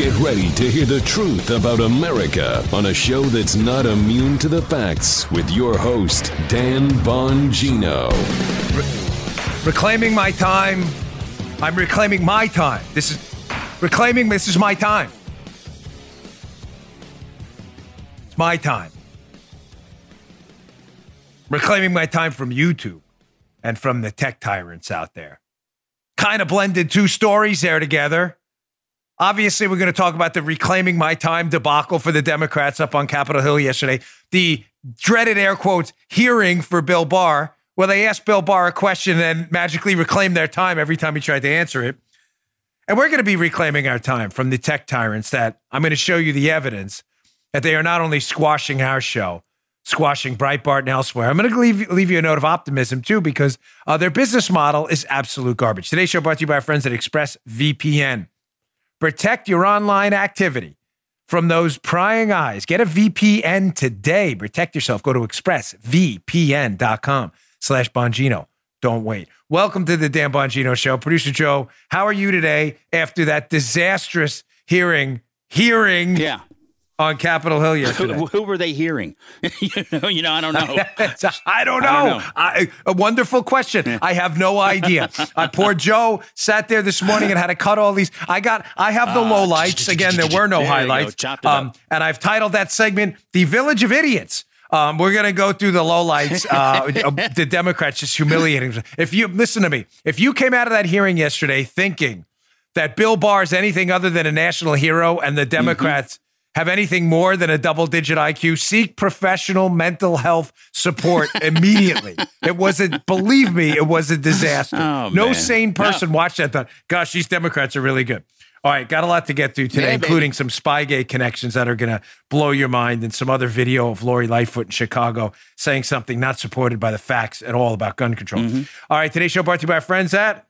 Get ready to hear the truth about America on a show that's not immune to the facts with your host, Dan Bongino. reclaiming my time. I'm reclaiming my time. This is reclaiming. This is my time. It's my time. Reclaiming my time from YouTube and from the tech tyrants out there. Kind of blended two stories there together. Obviously, we're going to talk about the reclaiming my time debacle for the Democrats up on Capitol Hill yesterday. The dreaded air quotes hearing for Bill Barr, where they asked Bill Barr a question and magically reclaimed their time every time he tried to answer it. And we're going to be reclaiming our time from the tech tyrants that I'm going to show you the evidence that they are not only squashing our show, squashing Breitbart and elsewhere. I'm going to leave, leave you a note of optimism too, because uh, their business model is absolute garbage. Today's show brought to you by our friends at ExpressVPN. Protect your online activity from those prying eyes. Get a VPN today. Protect yourself. Go to expressvpn.com slash Bongino. Don't wait. Welcome to the Dan Bongino Show. Producer Joe, how are you today after that disastrous hearing, hearing Yeah. On Capitol Hill Who, yesterday? who were they hearing? you know, you know, I don't know. I don't know. I don't know. I- a wonderful question. I have no idea. uh, poor Joe sat there this morning and had to cut all these. I got. I have the low lights. Again, there were no There highlights. Up. and I've titled that segment "The Village of Idiots." Um, we're gonna go through the lowlights. Uh, the Democrats just humiliating. If you listen to me, if you came out of that hearing yesterday thinking that Bill Barr is anything other than a national hero and the Democrats have anything more than a double digit IQ, seek professional mental health support immediately. it wasn't, believe me, it was a disaster. Oh, no man. sane person watched that. Thought, gosh, these Democrats are really good. All right, got a lot to get through today, Yeah, baby. including some Spygate connections that are going to blow your mind and some other video of Lori Lightfoot in Chicago saying something not supported by the facts at all about gun control. Mm-hmm. All right, today's show brought to you by our friends at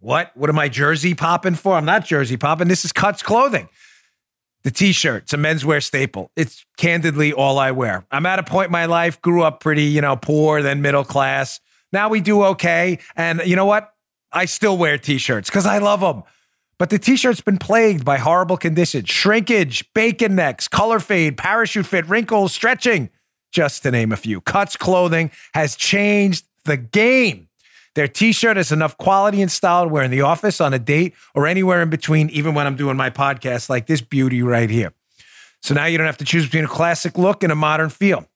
what? What am I jersey popping for? I'm not jersey popping. This is Cuts Clothing. The t-shirt, it's a menswear staple. It's candidly all I wear. I'm at a point in my life, grew up pretty, you know, poor, then middle class. Now we do okay. And you know what? I still wear t-shirts because I love them. But the t-shirt's been plagued by horrible conditions, shrinkage, bacon necks, color fade, parachute fit, wrinkles, stretching, just to name a few. Cuts Clothing has changed the game. Their t-shirt has enough quality and style to wear in the office, on a date, or anywhere in between, even when I'm doing my podcast like this beauty right here. So now you don't have to choose between a classic look and a modern feel.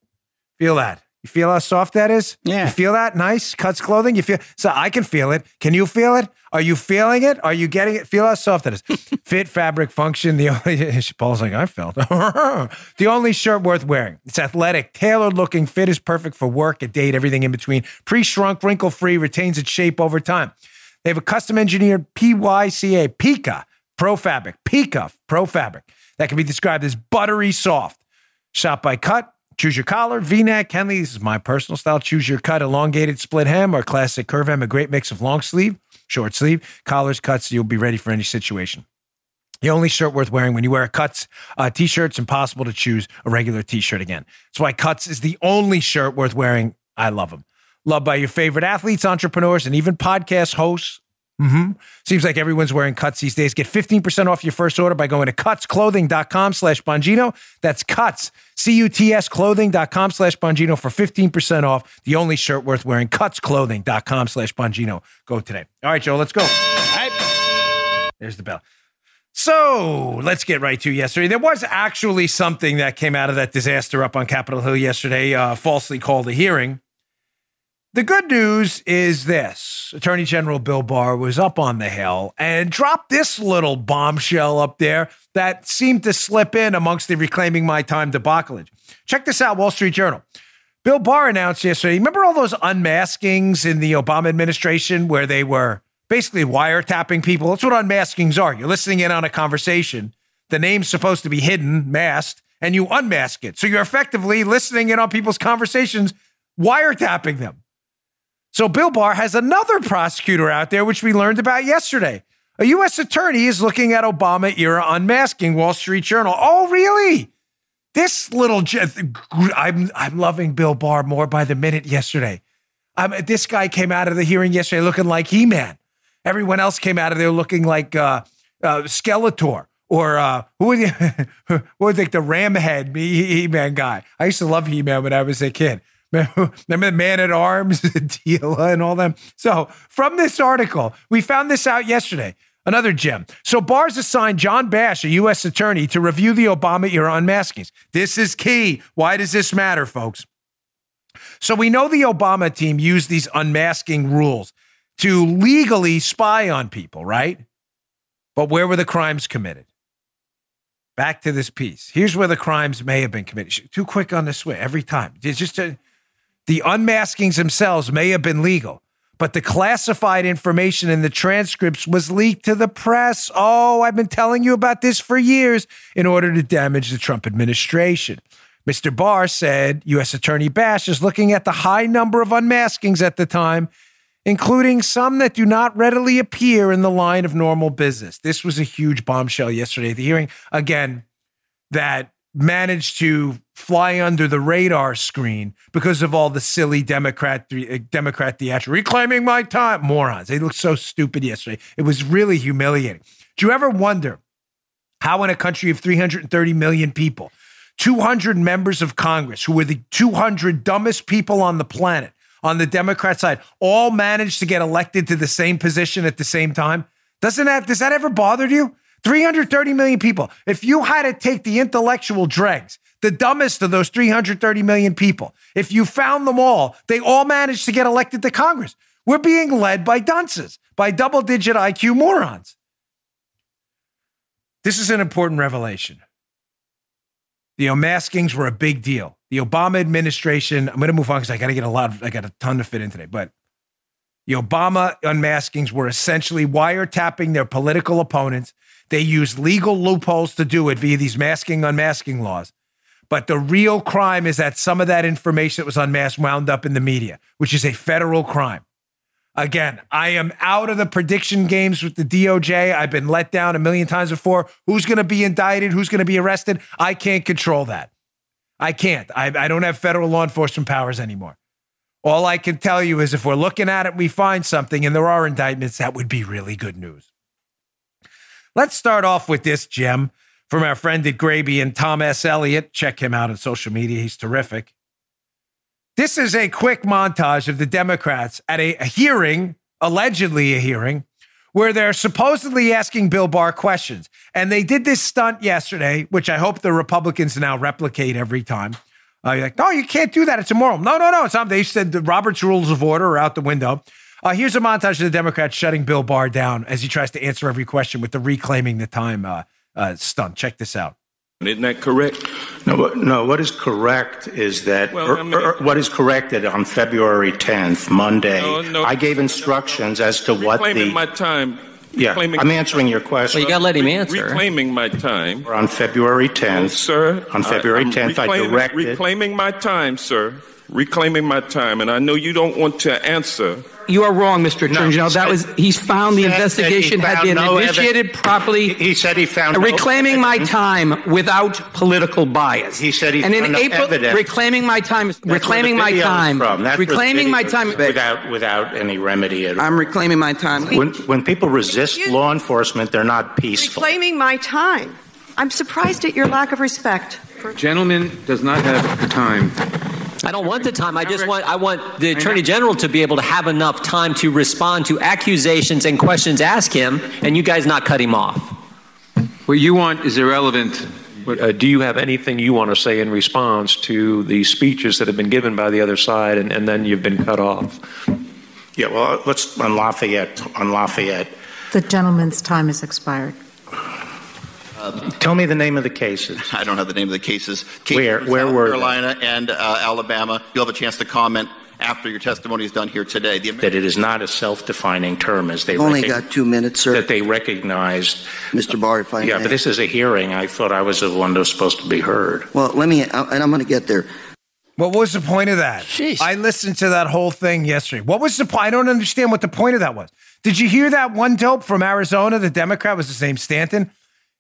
Feel that. You feel how soft that is? Yeah. You feel that? Nice. Cuts clothing. You feel so I can feel it. Can you feel it? Are you feeling it? Are you getting it? Feel how soft that is. Fit, fabric, function. The only Paul's like, I felt. the only shirt worth wearing. It's athletic, tailored looking, fit is perfect for work, a date, everything in between. Pre-shrunk, wrinkle free, retains its shape over time. They have a custom engineered PYCA Pika Pro Fabric, PYCA Pro Fabric that can be described as buttery soft. Shop by cut. Choose your collar, V-neck, Henley. This is my personal style. Choose your cut, elongated split hem or classic curve hem. A great mix of long sleeve, short sleeve, collars, cuts. You'll be ready for any situation. The only shirt worth wearing when you wear a Cuts uh, t-shirt, it's impossible to choose a regular t-shirt again. That's why Cuts is the only shirt worth wearing. I love them. Loved by your favorite athletes, entrepreneurs, and even podcast hosts. Hmm Seems like everyone's wearing Cuts these days. Get 15% off your first order by going to cutsclothing.com slash Bongino. That's Cuts, C-U-T-S clothing.com slash Bongino for 15% off. The only shirt worth wearing, cutsclothing.com slash Bongino. Go today. All right, Joe, let's go. There's the bell. So let's get right to yesterday. There was actually something that came out of that disaster up on Capitol Hill yesterday, uh, falsely called a hearing. The good news is this Attorney General Bill Barr was up on the Hill and dropped this little bombshell up there that seemed to slip in amongst the reclaiming my time debacleage. Check this out Wall Street Journal. Bill Barr announced yesterday, remember all those unmaskings in the Obama administration where they were basically wiretapping people? That's what unmaskings are. You're listening in on a conversation, the name's supposed to be hidden, masked, and you unmask it. So you're effectively listening in on people's conversations, wiretapping them. So Bill Barr has another prosecutor out there, which we learned about yesterday. A U.S. attorney is looking at Obama era unmasking. Wall Street Journal. Oh, really? This little, I'm I'm loving Bill Barr more by the minute yesterday. Um, this guy came out of the hearing yesterday looking like He Man. Everyone else came out of there looking like uh, uh, Skeletor or uh, who would you, who would think the Ramhead He Man guy? I used to love He Man when I was a kid. Remember the Man at Arms, Teela, and all them. So from this article, we found this out yesterday. Another gem. So Barr's assigned John Bash, a U.S. attorney, to review the Obama era unmaskings. This is key. Why does this matter, folks? So we know the Obama team used these unmasking rules to legally spy on people, right? But where were the crimes committed? Back to this piece. Here's where the crimes may have been committed. Too quick on the switch every time. It's just a, the unmaskings themselves may have been legal, but the classified information in the transcripts was leaked to the press. Oh, I've been telling you about this for years in order to damage the Trump administration. Mr. Barr said U.S. Attorney Bash is looking at the high number of unmaskings at the time, including some that do not readily appear in the line of normal business. This was a huge bombshell yesterday at the hearing. Again, that managed to fly under the radar screen because of all the silly Democrat uh, Democrat theater reclaiming my time morons. They looked so stupid yesterday. It was really humiliating. Do you ever wonder how in a country of 330 million people 200 members of Congress, who were the 200 dumbest people on the planet on the Democrat side, all managed to get elected to the same position at the same time. Doesn't that, does that ever bother you? 330 million people. If you had to take the intellectual dregs, the dumbest of those 330 million people, if you found them all, they all managed to get elected to Congress. We're being led by dunces, by double digit IQ morons. This is an important revelation. The unmaskings were a big deal. The Obama administration, I'm going to move on because I got to get a lot, of, I got a ton to fit in today, but the Obama unmaskings were essentially wiretapping their political opponents. They use legal loopholes to do it via these masking, unmasking laws. But the real crime is that some of that information that was unmasked wound up in the media, which is a federal crime. Again, I am out of the prediction games with the DOJ. I've been let down a million times before. Who's going to be indicted? Who's going to be arrested? I can't control that. I can't. I, I don't have federal law enforcement powers anymore. All I can tell you is if we're looking at it, we find something and there are indictments, that would be really good news. Let's start off with this gem from our friend at Grabien Tom S. Elliott. Check him out on social media. He's terrific. This is a quick montage of the Democrats at a, hearing, allegedly a hearing, where they're supposedly asking Bill Barr questions. And they did this stunt yesterday, which I hope the Republicans now replicate every time. Uh, you're like, no, you can't do that. It's immoral. No, no, no. It's not. They said the Robert's rules of order are out the window. Uh, here's a montage of the Democrats shutting Bill Barr down as he tries to answer every question with the reclaiming the time uh, uh, stunt. Check this out. Isn't that correct? No, no. What is correct is that well, er, I mean, er, what is corrected on February 10th, Monday. No, no, I gave instructions as to what the my time. Yeah, I'm answering your question. Well, you got to let him answer. Reclaiming my time. On February 10th, sir. On February 10th, I directed. Reclaiming my time, sir. Reclaiming my time, and I know you don't want to answer you are wrong, Mr. Attorney General. That was he's found the investigation had been no initiated evidence. properly. He said he found reclaiming no my time without political bias. He said he and in April evidence. reclaiming my time. That's reclaiming my time. reclaiming my time without without any remedy at all. I'm reclaiming my time. When when people resist law enforcement, they're not peaceful. Reclaiming my time. I'm surprised at your lack of respect. Gentleman does not have the time. I don't want the time. I just want I want the attorney general to be able to have enough time to respond to accusations and questions asked him, and you guys not cut him off. What you want is irrelevant. Uh, do you have anything you want to say in response to the speeches that have been given by the other side, and, and then you've been cut off? Yeah, well, let's on Lafayette. On Lafayette. The gentleman's time has expired. Uh, Tell me the name of the cases. I don't have the name of the cases. cases where where South were Carolina they? and uh, Alabama. You'll have a chance to comment after your testimony is done here today. The that it is not a self-defining term, as they You've only got two minutes, sir. That they recognized, Mr. Barr. If I yeah, may. but this is a hearing. I thought I was the one that was supposed to be heard. Well, let me, and I'm going to get there. What was the point of that? Jeez. I listened to that whole thing yesterday. What was the point? I don't understand what the point of that was. Did you hear that one dope from Arizona? The Democrat was the same Stanton.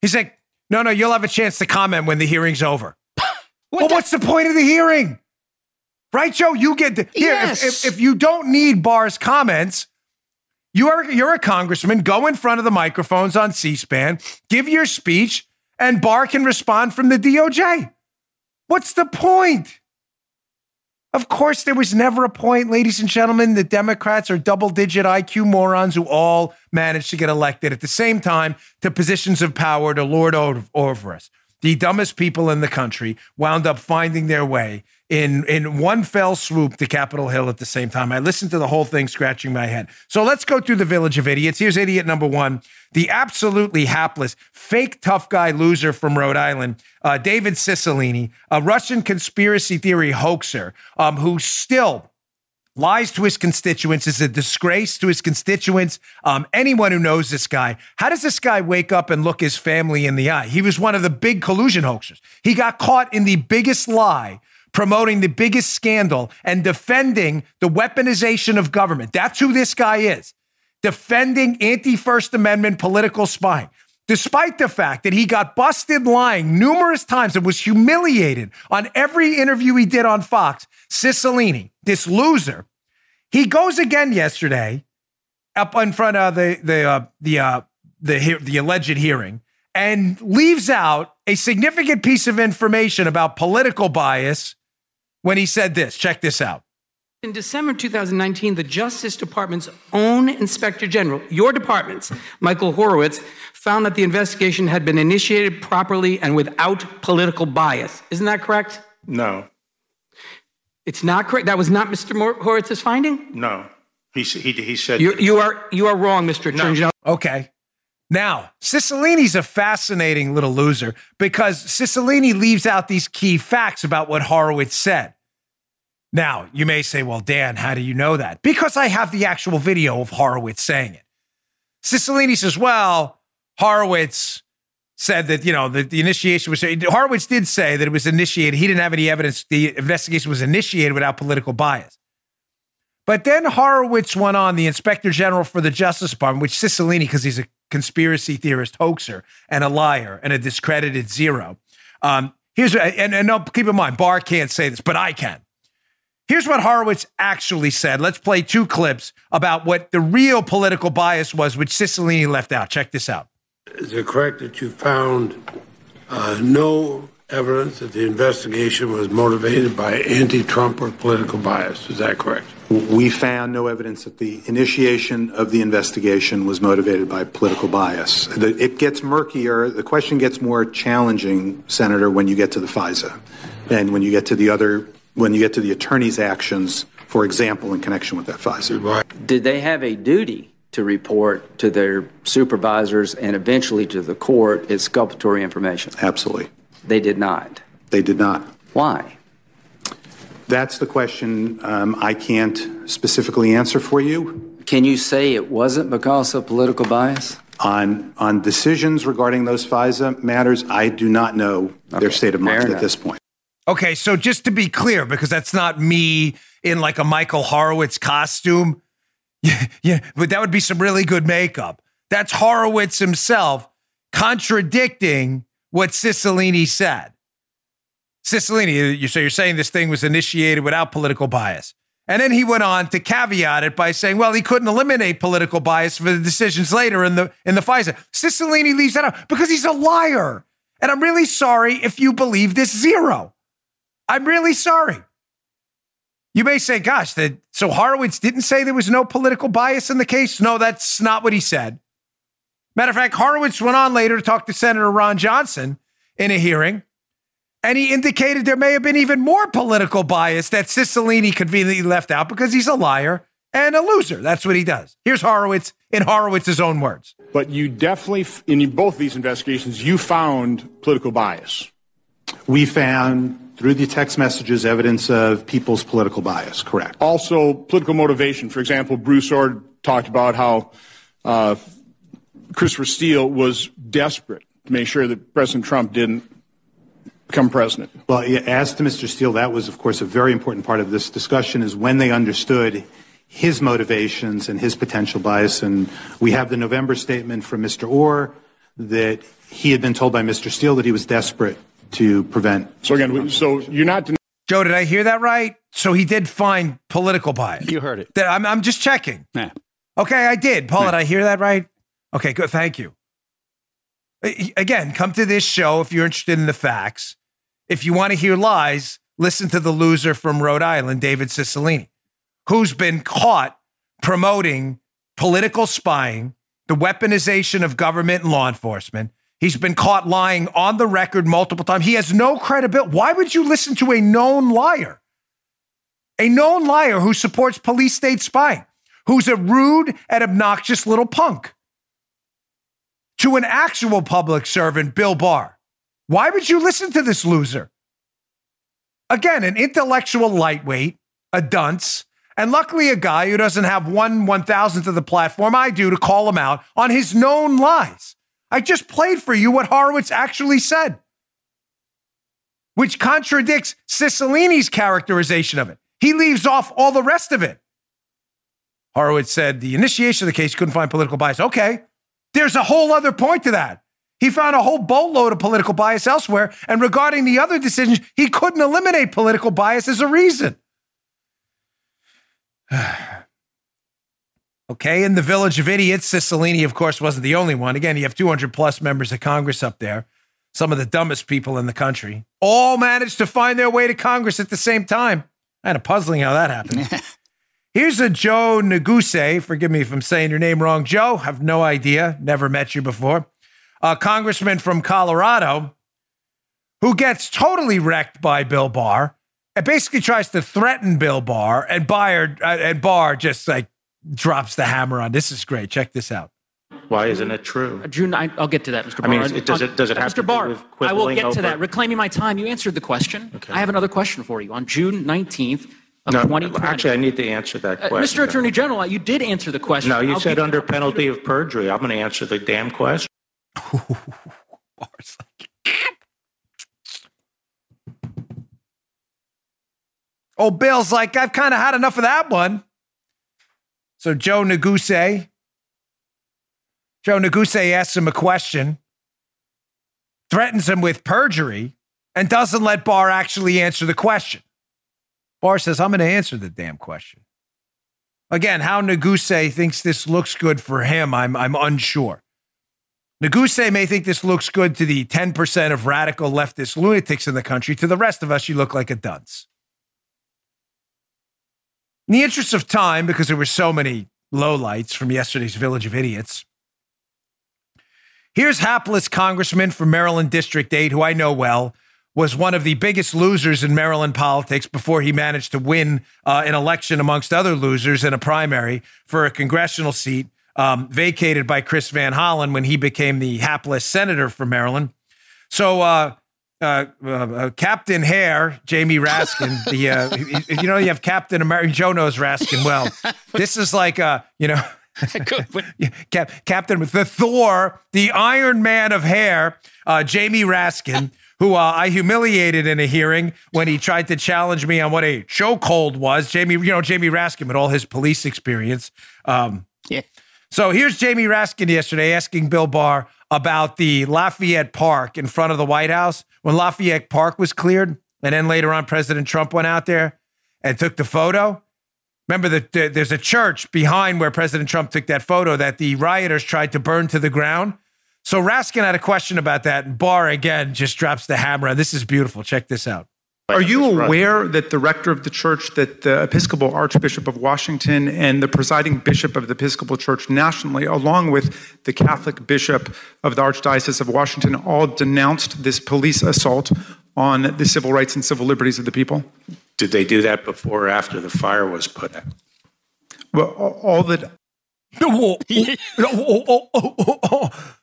He's like, no, no, you'll have a chance to comment when the hearing's over. what well, the- what's the point of the hearing? Right, Joe? You get the, here. Yes. If, if, if you don't need Barr's comments, You are you're a congressman. Go in front of the microphones on C-SPAN, give your speech, and Barr can respond from the DOJ. What's the point? Of course, there was never a point, ladies and gentlemen. The Democrats are double digit IQ morons who all managed to get elected at the same time to positions of power to lord over us. The dumbest people in the country wound up finding their way in in one fell swoop to Capitol Hill at the same time. I listened to the whole thing, scratching my head. So let's go through the village of idiots. Here's idiot number one: the absolutely hapless, fake tough guy loser from Rhode Island, uh, David Cicilline, a Russian conspiracy theory hoaxer um, who still lies to his constituents, is a disgrace to his constituents. Um, anyone who knows this guy, how does this guy wake up and look his family in the eye? He was one of the big collusion hoaxers. He got caught in the biggest lie promoting the biggest scandal and defending the weaponization of government. That's who this guy is. Defending anti First Amendment political spying. Despite the fact that he got busted lying numerous times and was humiliated on every interview he did on Fox, Cicilline, this loser, he goes again yesterday up in front of the the uh, the uh, the the alleged hearing and leaves out a significant piece of information about political bias when he said this. Check this out. In December 2019, the Justice Department's own Inspector General, your department's, Michael Horowitz, found that the investigation had been initiated properly and without political bias. Isn't that correct? No. It's not correct. That was not Mr. Horowitz's finding? No. He, he, he said. You, you, are, you are wrong, Mr. Attorney no. General. Okay. Now, Cicilline's a fascinating little loser because Cicilline leaves out these key facts about what Horowitz said. Now, you may say, well, Dan, how do you know that? Because I have the actual video of Horowitz saying it. Cicilline says, well, Horowitz said that, you know, the, the initiation was, Horowitz did say that it was initiated. He didn't have any evidence. The investigation was initiated without political bias. But then Horowitz went on, the inspector general for the Justice Department, which Cicilline, because he's a conspiracy theorist hoaxer and a liar and a discredited zero. Um, here's and, and keep in mind, Barr can't say this, but I can. Here's what Horowitz actually said. Let's play two clips about what the real political bias was, which Cicilline left out. Check this out. Is it correct that you found uh, no evidence that the investigation was motivated by anti Trump or political bias? Is that correct? We found no evidence that the initiation of the investigation was motivated by political bias. It gets murkier. The question gets more challenging, Senator, when you get to the FISA and when you get to the other, when you get to the attorney's actions, for example, in connection with that FISA. Did they have a duty to report to their supervisors and eventually to the court exculpatory information? Absolutely. They did not. They did not. Why? That's the question um, I can't specifically answer for you. Can you say it wasn't because of political bias? On on decisions regarding those FISA matters, I do not know okay. their state of mind at this point. Okay, so just to be clear, because that's not me in like a Michael Horowitz costume. Yeah, yeah, but that would be some really good makeup. That's Horowitz himself contradicting what Cicilline said. Cicilline, so you're saying this thing was initiated without political bias. And then he went on to caveat it by saying, well, he couldn't eliminate political bias for the decisions later in the in the FISA. Cicilline leaves that out because he's a liar. And I'm really sorry if you believe this zero. I'm really sorry. You may say, gosh, that so Horowitz didn't say there was no political bias in the case. No, that's not what he said. Matter of fact, Horowitz went on later to talk to Senator Ron Johnson in a hearing and he indicated there may have been even more political bias that Cicilline conveniently left out because he's a liar and a loser. That's what he does. Here's Horowitz in Horowitz's own words. But you definitely, in both these investigations, you found political bias. We found through the text messages evidence of people's political bias, correct. Also, political motivation. For example, Bruce Ohr talked about how uh, Christopher Steele was desperate to make sure that President Trump didn't become president? Well, as to Mr. Steele, that was, of course, a very important part of this discussion is when they understood his motivations and his potential bias. And we have the November statement from Mr. Ohr that he had been told by Mr. Steele that he was desperate to prevent. So again, so you're not. Joe, did I hear that right? So he did find political bias. You heard it. I'm, I'm just checking. Yeah. Okay, I did. Paul, did I hear that right? Okay, good. Thank you. Uh, again, come to this show if you're interested in the facts. If you want to hear lies, listen to the loser from Rhode Island, David Cicilline, who's been caught promoting political spying, the weaponization of government and law enforcement. He's been caught lying on the record multiple times. He has no credibility. Why would you listen to a known liar? A known liar who supports police state spying, who's a rude and obnoxious little punk. To an actual public servant, Bill Barr. Why would you listen to this loser? Again, an intellectual lightweight, a dunce, and luckily a guy who doesn't have one one thousandth of the platform I do to call him out on his known lies. I just played for you what Horowitz actually said, which contradicts Cicilline's characterization of it. He leaves off all the rest of it. Horowitz said the initiation of the case couldn't find political bias. Okay, there's a whole other point to that. He found a whole boatload of political bias elsewhere. And regarding the other decisions, he couldn't eliminate political bias as a reason. okay, in the village of idiots, Cicilline, of course, wasn't the only one. Again, you have 200 plus members of Congress up there, some of the dumbest people in the country, all managed to find their way to Congress at the same time. Kind of puzzling how that happened. Here's a Joe Neguse. Forgive me if I'm saying your name wrong. Joe, have no idea. Never met you before. A congressman from Colorado who gets totally wrecked by Bill Barr and basically tries to threaten Bill Barr, and Barr, uh, and Barr just like drops the hammer on. This is great. Check this out. Why isn't it true? Uh, June, I, will get to that, Mr. Barr. I mean, it, does it does it have Mr. to Barr, I will get over? to that. Reclaiming my time. You answered the question. Okay. I have another question for you. On June 19th of no, 2020. Actually, I need to answer that uh, question. Mr. Attorney General, you did answer the question. No, you I'll said under penalty of perjury. I'm going to answer the damn question. Oh, Bill's like, I've kind of had enough of that one. So Joe Neguse, Joe Neguse asks him a question, threatens him with perjury, and doesn't let Barr actually answer the question. Barr says, I'm going to answer the damn question. Again, how Neguse thinks this looks good for him, I'm, I'm unsure. Neguse may think this looks good to the 10% of radical leftist lunatics in the country. To the rest of us, you look like a dunce. In the interest of time, because there were so many lowlights from yesterday's Village of Idiots, here's hapless Congressman from Maryland District 8, who I know well, was one of the biggest losers in Maryland politics before he managed to win uh, an election amongst other losers in a primary for a congressional seat um, vacated by Chris Van Hollen when he became the hapless senator for Maryland. So, uh, uh, uh, Captain Hair, Jamie Raskin, the uh, you know you have Captain America. Joe knows Raskin well. This is like uh, you know. Cap- Captain the Thor, the Iron Man of hair, uh, Jamie Raskin, who uh, I humiliated in a hearing when he tried to challenge me on what a chokehold was. Jamie, you know Jamie Raskin with all his police experience. Um, yeah. So here's Jamie Raskin yesterday asking Bill Barr about the Lafayette Park in front of the White House when Lafayette Park was cleared. And then later on, President Trump went out there and took the photo. Remember that the, there's a church behind where President Trump took that photo that the rioters tried to burn to the ground. So Raskin had a question about that, and Barr again just drops the hammer. This is beautiful. Check this out. Are you aware that the rector of the church, that the Episcopal Archbishop of Washington, and the presiding bishop of the Episcopal Church nationally, along with the Catholic bishop of the Archdiocese of Washington, all denounced this police assault on the civil rights and civil liberties of the people? Did they do that before or after the fire was put out? Well, all that.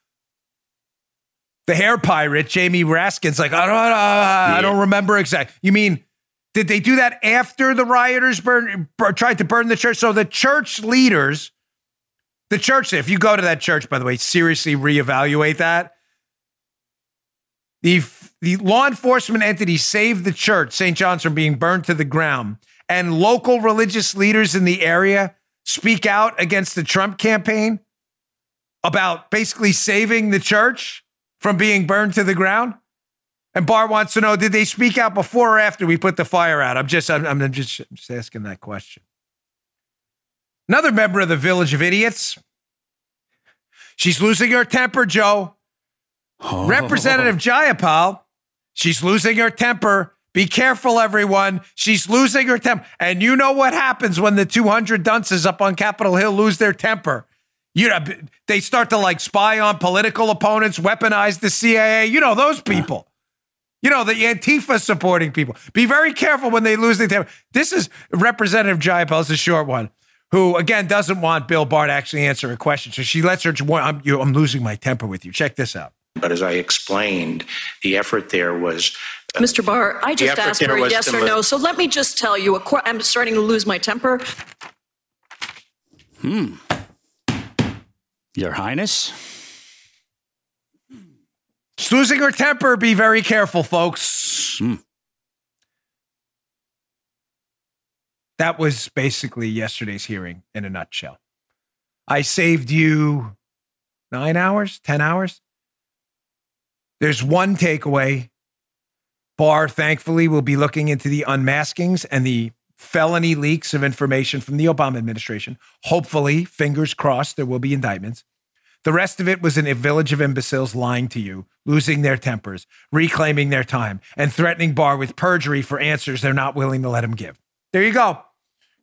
the hair pirate, Jamie Raskin's like, ah, ah, ah, I don't, I don't remember exactly. You mean, did they do that after the rioters burn, tried to burn the church? So the church leaders, the church, if you go to that church, by the way, seriously reevaluate that. The, the law enforcement entity saved the church, St. John's, from being burned to the ground. And local religious leaders in the area speak out against the Trump campaign about basically saving the church from being burned to the ground? And Barr wants to know: Did they speak out before or after we put the fire out? I'm just, I'm, I'm just, just asking that question. Another member of the Village of Idiots. She's losing her temper, Joe. Oh. Representative Jayapal, she's losing her temper. Be careful, everyone. She's losing her temper. And you know what happens when the 200 dunces up on Capitol Hill lose their temper? You know, they start to like spy on political opponents, weaponize the CIA. You know, those people. You know, the Antifa supporting people. Be very careful when they lose their temper. This is Representative Jayapal, it's a short one, who, again, doesn't want Bill Barr to actually answer a question. So she lets her, I'm, you, I'm losing my temper with you. Check this out. But as I explained, the effort there was. uh, Mr. Barr, I just asked for a yes or li- no. So let me just tell you, a qu- I'm starting to lose my temper. Hmm. Your Highness? She's losing her temper. Be very careful, folks. Hmm. That was basically yesterday's hearing in a nutshell. I saved you nine hours, 10 hours. There's one takeaway. Barr, thankfully, will be looking into the unmaskings and the felony leaks of information from the Obama administration. Hopefully, fingers crossed, there will be indictments. The rest of it was in a village of imbeciles lying to you, losing their tempers, reclaiming their time, and threatening Barr with perjury for answers they're not willing to let him give. There you go.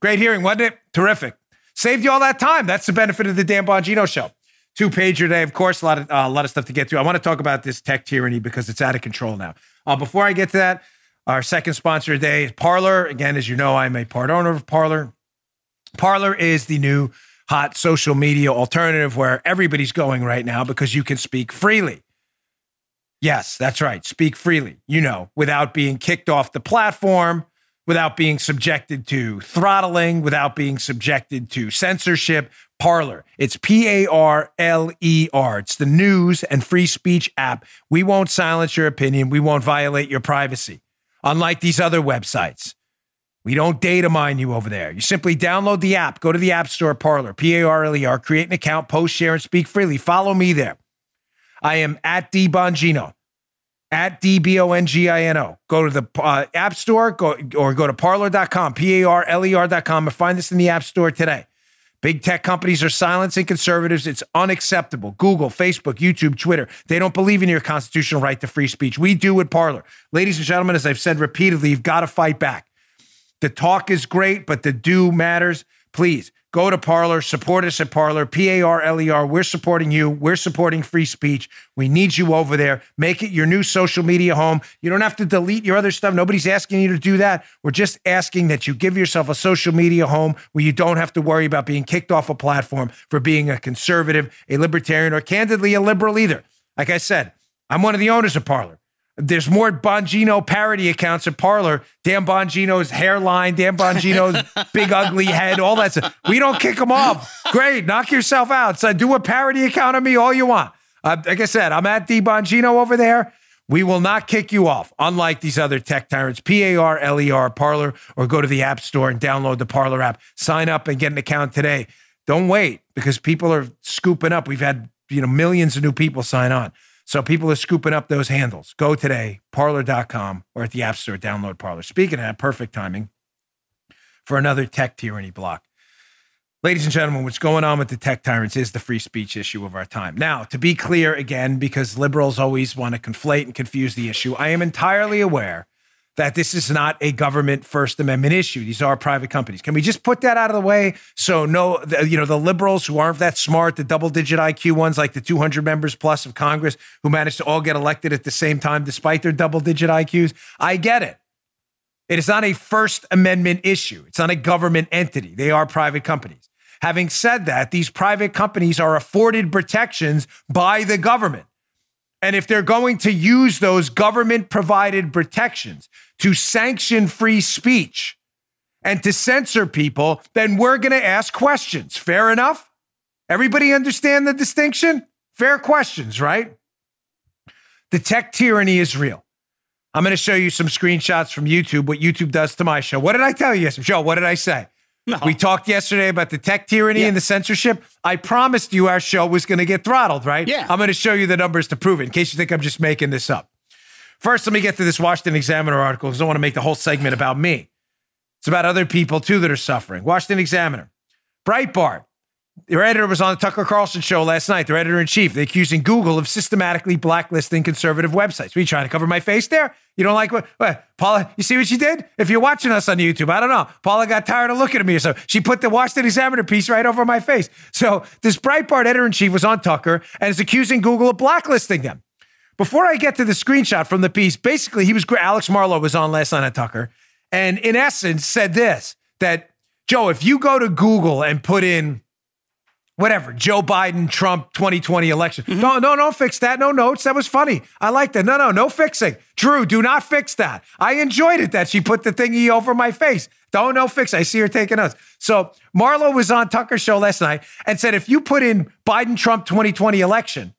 Great hearing, wasn't it? Terrific. Saved you all that time. That's the benefit of the Dan Bongino show. Two pager today, of course, a lot of uh, a lot of stuff to get to. I want to talk about this tech tyranny because it's out of control now. Uh, before I get to that, our second sponsor today is Parler. Again, as you know, I'm a part owner of Parler. Parler is the new hot social media alternative where everybody's going right now because you can speak freely. Yes, that's right. Speak freely, you know, without being kicked off the platform, without being subjected to throttling, without being subjected to censorship. Parler. It's P A R L E R. It's the news and free speech app. We won't silence your opinion. We won't violate your privacy. Unlike these other websites, we don't data mine you over there. You simply download the app, go to the App Store, Parler, P A R L E R, create an account, post, share, and speak freely. Follow me there. I am at D Bongino, at D B O N G I N O. Go to the uh, App Store go, or go to parler.com, P A R L E R.com, and find this in the App Store today. Big tech companies are silencing conservatives. It's unacceptable. Google, Facebook, YouTube, Twitter. They don't believe in your constitutional right to free speech. We do at Parler. Ladies and gentlemen, as I've said repeatedly, you've got to fight back. The talk is great, but the do matters. Please go to Parler, support us at Parler, P A R L E R. We're supporting you. We're supporting free speech. We need you over there. Make it your new social media home. You don't have to delete your other stuff. Nobody's asking you to do that. We're just asking that you give yourself a social media home where you don't have to worry about being kicked off a platform for being a conservative, a libertarian, or candidly a liberal either. Like I said, I'm one of the owners of Parler. There's more Bongino parody accounts at Parler. Dan Bongino's hairline, Dan Bongino's big ugly head, all that stuff. We don't kick them off. Great, knock yourself out. So do a parody account of me all you want. Uh, like I said, I'm at D Bongino over there. We will not kick you off, unlike these other tech tyrants. P A R L E R Parler, or go to the App Store and download the Parler app. Sign up and get an account today. Don't wait because people are scooping up. We've had you know millions of new people sign on. So people are scooping up those handles. Go today, parler.com or at the App Store, download Parler. Speaking of that, perfect timing for another tech tyranny block. Ladies and gentlemen, what's going on with the tech tyrants is the free speech issue of our time. Now, to be clear again, because liberals always want to conflate and confuse the issue, I am entirely aware that this is not a government First Amendment issue. These are private companies. Can we just put that out of the way? So no, the, you know, the liberals who aren't that smart, the double digit IQ ones, like the 200 members plus of Congress who managed to all get elected at the same time, despite their double digit IQs. I get it. It is not a First Amendment issue. It's not a government entity. They are private companies. Having said that, these private companies are afforded protections by the government. And if they're going to use those government provided protections to sanction free speech and to censor people, then we're going to ask questions. Fair enough? Everybody understand the distinction? Fair questions, right? The tech tyranny is real. I'm going to show you some screenshots from YouTube, what YouTube does to my show. What did I tell you? Joe, what did I say? No. We talked yesterday about the tech tyranny Yeah. and the censorship. I promised you our show was going to get throttled, right? Yeah. I'm going to show you the numbers to prove it in case you think I'm just making this up. First, let me get to this Washington Examiner article because I don't want to make the whole segment about me. It's about other people too that are suffering. Washington Examiner. Breitbart. Their editor was on the Tucker Carlson show last night. Their editor in chief. They're accusing Google of systematically blacklisting conservative websites. Are you trying to cover my face there? You don't like what, what? Paula, you see what she did? If you're watching us on YouTube, I don't know. Paula got tired of looking at me or so. She put the Washington Examiner piece right over my face. So this Breitbart editor in chief was on Tucker and is accusing Google of blacklisting them. Before I get to the screenshot from the piece, basically he was Alex Marlow was on last night on Tucker, and in essence said this that Joe, if you go to Google and put in whatever, Joe Biden, Trump 2020 election. Mm-hmm. No, no, don't fix that. No notes. That was funny. I like that. No, no, no fixing. Drew, do not fix that. I enjoyed it that she put the thingy over my face. Don't no fix. I see her taking notes. So Marlow was on Tucker show last night and said if you put in Biden Trump 2020 election,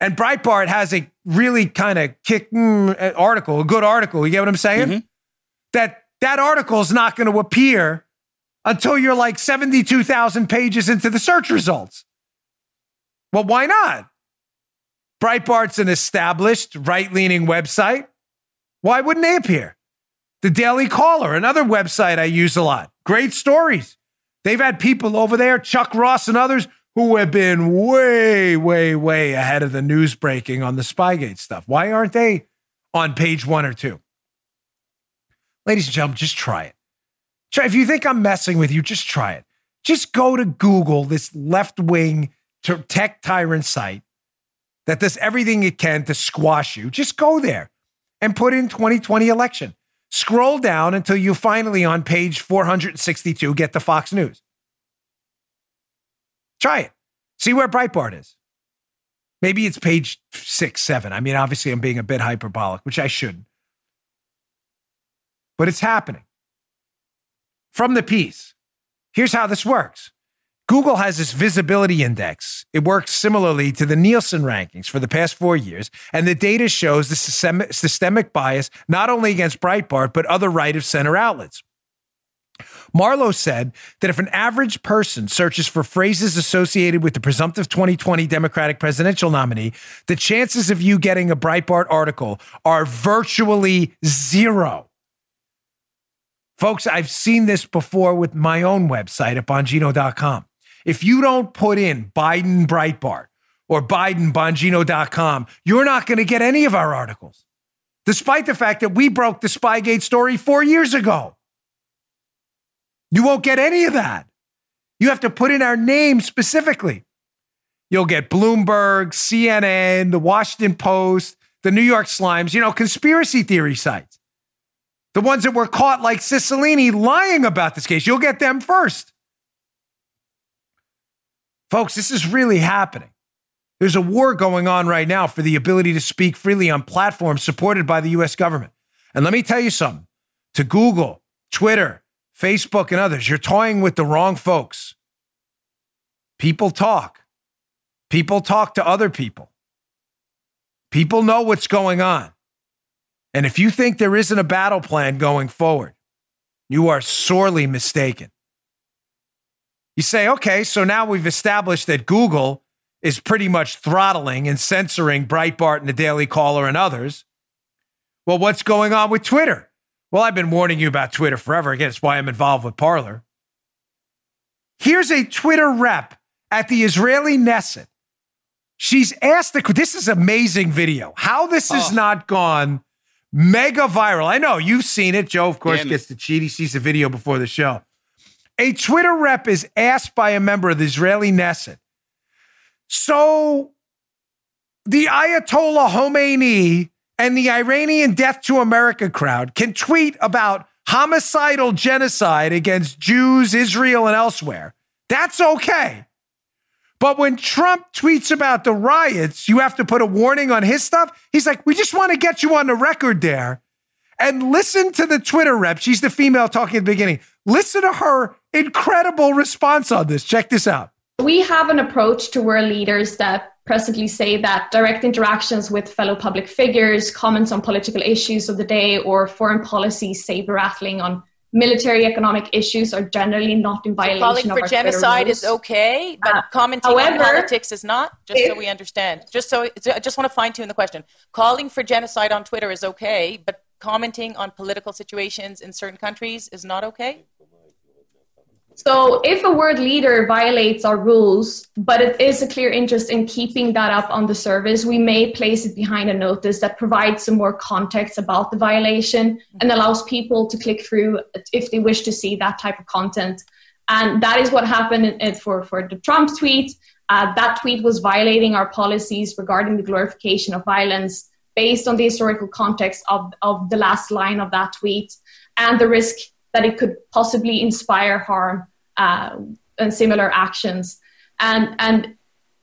and Breitbart has a really kind of kick mm, article, a good article. You get what I'm saying? Mm-hmm. That that article is not going to appear until you're like 72,000 pages into the search results. Well, why not? Breitbart's an established right leaning website. Why wouldn't they appear? The Daily Caller, another website I use a lot. Great stories. They've had people over there, Chuck Ross and others, who have been way, way, way ahead of the news breaking on the Spygate stuff. Why aren't they on page one or two? Ladies and gentlemen, just try it. Try, if you think I'm messing with you, just try it. Just go to Google, this left wing tech tyrant site that does everything it can to squash you. Just go there and put in 2020 election. Scroll down until you finally, on page 462, get the Fox News. Try it. See where Breitbart is. Maybe it's page six, seven. I mean, obviously, I'm being a bit hyperbolic, which I shouldn't. But it's happening. From the piece, here's how this works Google has this visibility index. It works similarly to the Nielsen rankings for the past four years, and the data shows the systemic bias not only against Breitbart, but other right of center outlets. Marlow said that if an average person searches for phrases associated with the presumptive 2020 Democratic presidential nominee, the chances of you getting a Breitbart article are virtually zero. Folks, I've seen this before with my own website at Bongino.com. If you don't put in Biden Breitbart or Biden Bongino.com, you're not going to get any of our articles, despite the fact that we broke the Spygate story four years ago. You won't get any of that. You have to put in our name specifically. You'll get Bloomberg, CNN, the Washington Post, the New York Slimes, you know, conspiracy theory sites. The ones that were caught like Cicilline lying about this case. You'll get them first. Folks, this is really happening. There's a war going on right now for the ability to speak freely on platforms supported by the US government. And let me tell you something to Google, Twitter, Facebook, and others, you're toying with the wrong folks. People talk. People talk to other people. People know what's going on. And if you think there isn't a battle plan going forward, you are sorely mistaken. You say, okay, so now we've established that Google is pretty much throttling and censoring Breitbart and the Daily Caller and others. Well, what's going on with Twitter? Well, I've been warning you about Twitter forever. Again, it's why I'm involved with Parler. Here's a Twitter rep at the Israeli Knesset. She's asked the this is amazing video. How this has oh. not gone mega viral. I know you've seen it. Joe, of course, Damn gets to cheat. He sees the video before the show. A Twitter rep is asked by a member of the Israeli Knesset. So the Ayatollah Khomeini and the Iranian Death to America crowd can tweet about homicidal genocide against Jews, Israel, and elsewhere. That's okay. But when Trump tweets about the riots, you have to put a warning on his stuff. He's like, we just want to get you on the record there. And listen to the Twitter rep. She's the female talking at the beginning. Listen to her incredible response on this. Check this out. We have an approach to world leaders that presently say that direct interactions with fellow public figures, comments on political issues of the day, or foreign policy saber rattling on military economic issues are generally not in violation so calling for genocide is okay but uh, commenting however, on politics is not just if, so we understand. Just so i just want to fine tune the question. Calling for genocide on twitter is okay but commenting on political situations in certain countries is not okay So, if a world leader violates our rules, but it is a clear interest in keeping that up on the service, we may place it behind a notice that provides some more context about the violation and allows people to click through if they wish to see that type of content. And that is what happened for, for the Trump tweet. Uh, that tweet was violating our policies regarding the glorification of violence based on the historical context of, of the last line of that tweet and the risk that it could possibly inspire harm uh, and similar actions. And, and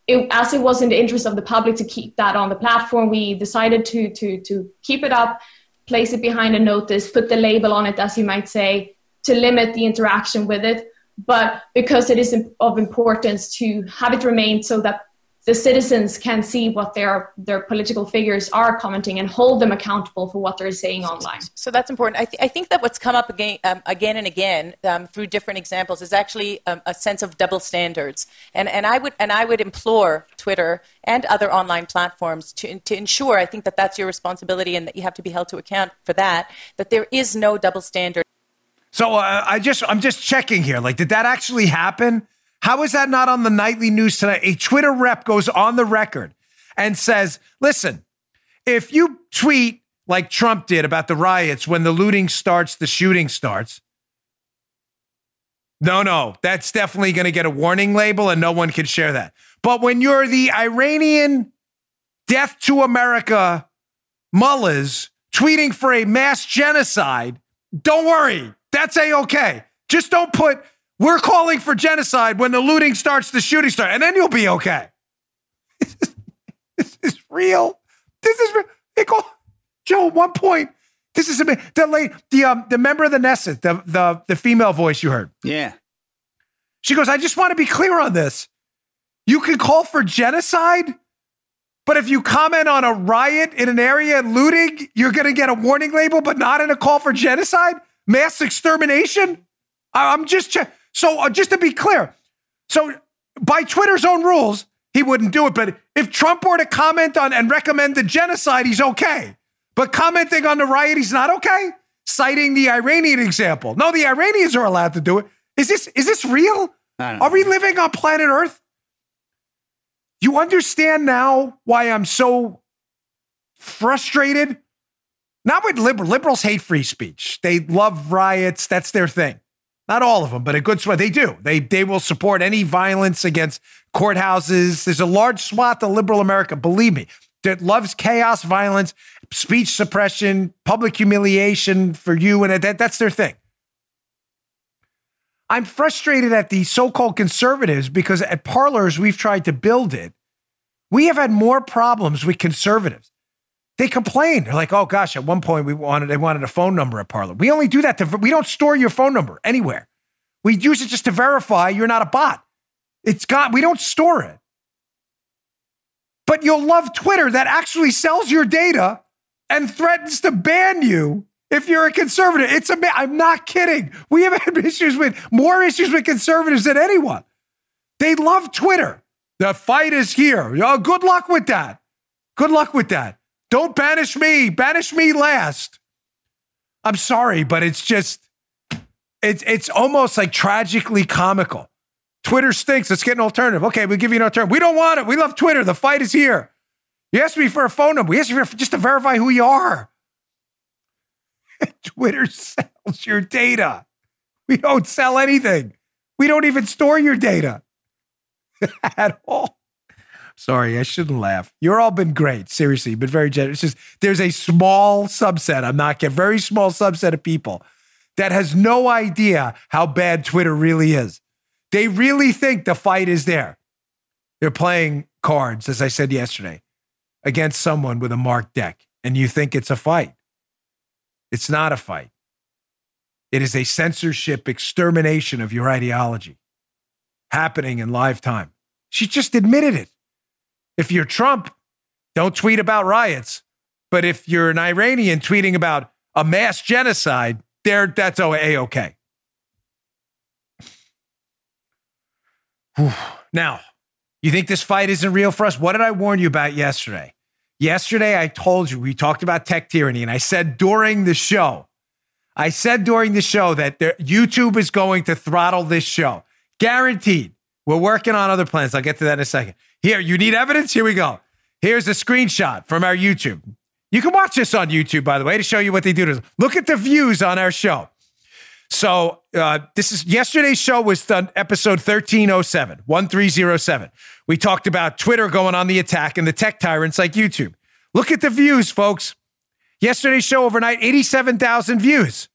it, as it was in the interest of the public to keep that on the platform, we decided to, to, to keep it up, place it behind a notice, put the label on it, as you might say, to limit the interaction with it. But because it is of importance to have it remain so that the citizens can see what their their political figures are commenting and hold them accountable for what they're saying online. So that's important. I, th- I think that what's come up again, um, again and again um, through different examples is actually um, a sense of double standards. And and I would and I would implore Twitter and other online platforms to to ensure. I think that that's your responsibility and that you have to be held to account for that. That there is no double standard. So uh, I just I'm just checking here. Like, did that actually happen? How is that not on the nightly news tonight? A Twitter rep goes on the record and says, listen, if you tweet like Trump did about the riots, when the looting starts, the shooting starts. No, no, that's definitely going to get a warning label and no one can share that. But when you're the Iranian death to America mullahs tweeting for a mass genocide, don't worry, that's a okay. Just don't put we're calling for genocide when the looting starts, the shooting starts, and then you'll be okay. this is real. This is real. They go, Joe, at one point, this is the late, the um the member of the Knesset, the the the female voice you heard. Yeah. She goes, I just want to be clear on this. You can call for genocide, but if you comment on a riot in an area and looting, you're going to get a warning label, but not in a call for genocide, mass extermination. I'm just checking. So uh, just to be clear, so by Twitter's own rules, he wouldn't do it. But if Trump were to comment on and recommend the genocide, he's okay. But commenting on the riot, he's not okay. Citing the Iranian example. No, the Iranians are allowed to do it. Is this is this real? Are we living on planet Earth? You understand now why I'm so frustrated? Not with liberals. Liberals hate free speech. They love riots. That's their thing. Not all of them, but a good swath. They do. They they will support any violence against courthouses. There's a large swath of liberal America, believe me, that loves chaos, violence, speech suppression, public humiliation for you, and that, that's their thing. I'm frustrated at the so-called conservatives because at Parler's we've tried to build it. We have had more problems with conservatives. They complain. They're like, "Oh gosh, at one point we wanted they wanted a phone number at Parler. We only do that to we don't store your phone number anywhere. We use it just to verify you're not a bot. It's got we don't store it. But you'll love Twitter that actually sells your data and threatens to ban you if you're a conservative. It's a I'm not kidding. We have had issues with more issues with conservatives than anyone. They love Twitter. The fight is here. Oh, good luck with that. Good luck with that. Don't banish me. Banish me last. I'm sorry, but it's just it's it's almost like tragically comical. Twitter stinks. Let's get an alternative. Okay, we'll give you an alternative. We don't want it. We love Twitter. The fight is here. You asked me for a phone number. We asked you for just to verify who you are. Twitter sells your data. We don't sell anything. We don't even store your data at all. Sorry, I shouldn't laugh. You're all been great. Seriously, been very generous. It's just there's a small subset, I'm not kidding, very small subset of people that has no idea how bad Twitter really is. They really think the fight is there. They're playing cards, as I said yesterday, against someone with a marked deck, and you think it's a fight. It's not a fight. It is a censorship extermination of your ideology happening in live time. She just admitted it. If you're Trump, don't tweet about riots. But if you're an Iranian tweeting about a mass genocide, there that's a okay. Now, you think this fight isn't real for us? What did I warn you about yesterday? Yesterday, I told you we talked about tech tyranny, and I said during the show, I said during the show that there, YouTube is going to throttle this show. Guaranteed. We're working on other plans. I'll get to that in a second. Here, you need evidence? Here we go. Here's a screenshot from our YouTube. You can watch this on YouTube, by the way, to show you what they do to Look at the views on our show. So uh, this is yesterday's show was done episode 1307, 1307. We talked about Twitter going on the attack and the tech tyrants like YouTube. Look at the views, folks. Yesterday's show overnight, 87,000 views.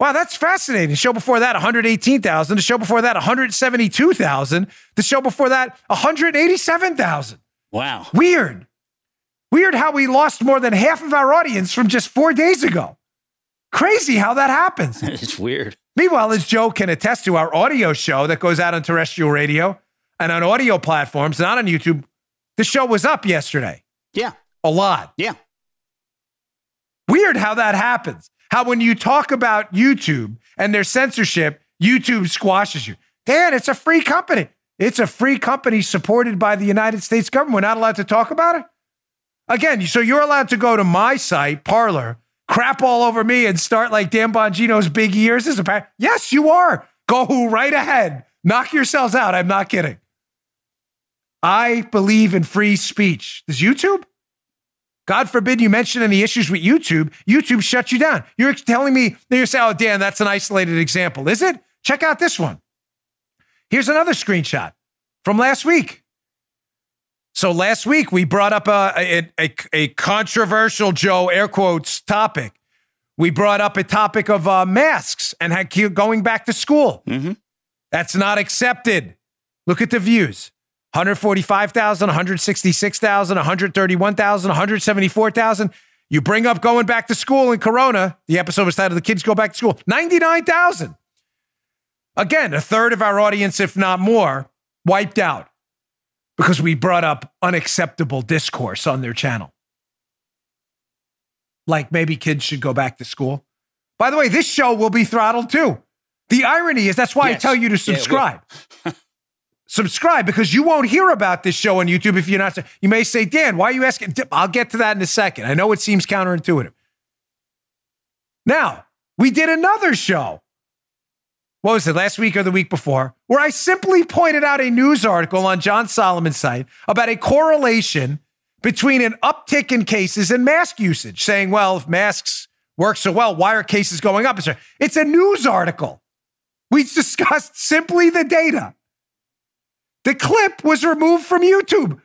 Wow, that's fascinating. The show before that, 118,000. The show before that, 172,000. The show before that, 187,000. Wow. Weird. Weird how we lost more than half of our audience from just four days ago. Crazy how that happens. it's weird. Meanwhile, as Joe can attest to, our audio show that goes out on terrestrial radio and on audio platforms, not on YouTube, the show was up yesterday. Yeah. A lot. Yeah. Weird how that happens. How when you talk about YouTube and their censorship, YouTube squashes you. Dan, it's a free company. It's a free company supported by the United States government. We're not allowed to talk about it? Again, so you're allowed to go to my site, Parler, crap all over me and start like Dan Bongino's big ears is a par- Yes, you are. Go right ahead. Knock yourselves out. I'm not kidding. I believe in free speech. Does YouTube? God forbid you mention any issues with YouTube. YouTube shuts you down. You're telling me that you're saying, oh, Dan, that's an isolated example. Is it? Check out this one. Here's another screenshot from last week. So last week we brought up a, a, a, a controversial, Joe, air quotes, topic. We brought up a topic of uh, masks and had going back to school. Mm-hmm. That's not accepted. Look at the views. 145,000, 166,000, 131,000, 174,000. You bring up going back to school in Corona. The episode was titled The Kids Go Back to School. 99,000. Again, a third of our audience, if not more, wiped out because we brought up unacceptable discourse on their channel. Like maybe kids should go back to school. By the way, this show will be throttled too. The irony is that's why Yes. I tell you to Yeah, it will. subscribe. because you won't hear about this show on YouTube if you're not. You may say, Dan, why are you asking? I'll get to that in a second. I know it seems counterintuitive. Now, we did another show. What was it, last week or the week before, where I simply pointed out a news article on John Solomon's site about a correlation between an uptick in cases and mask usage, saying, well, if masks work so well, why are cases going up? It's a news article. We discussed simply the data. The clip was removed from YouTube.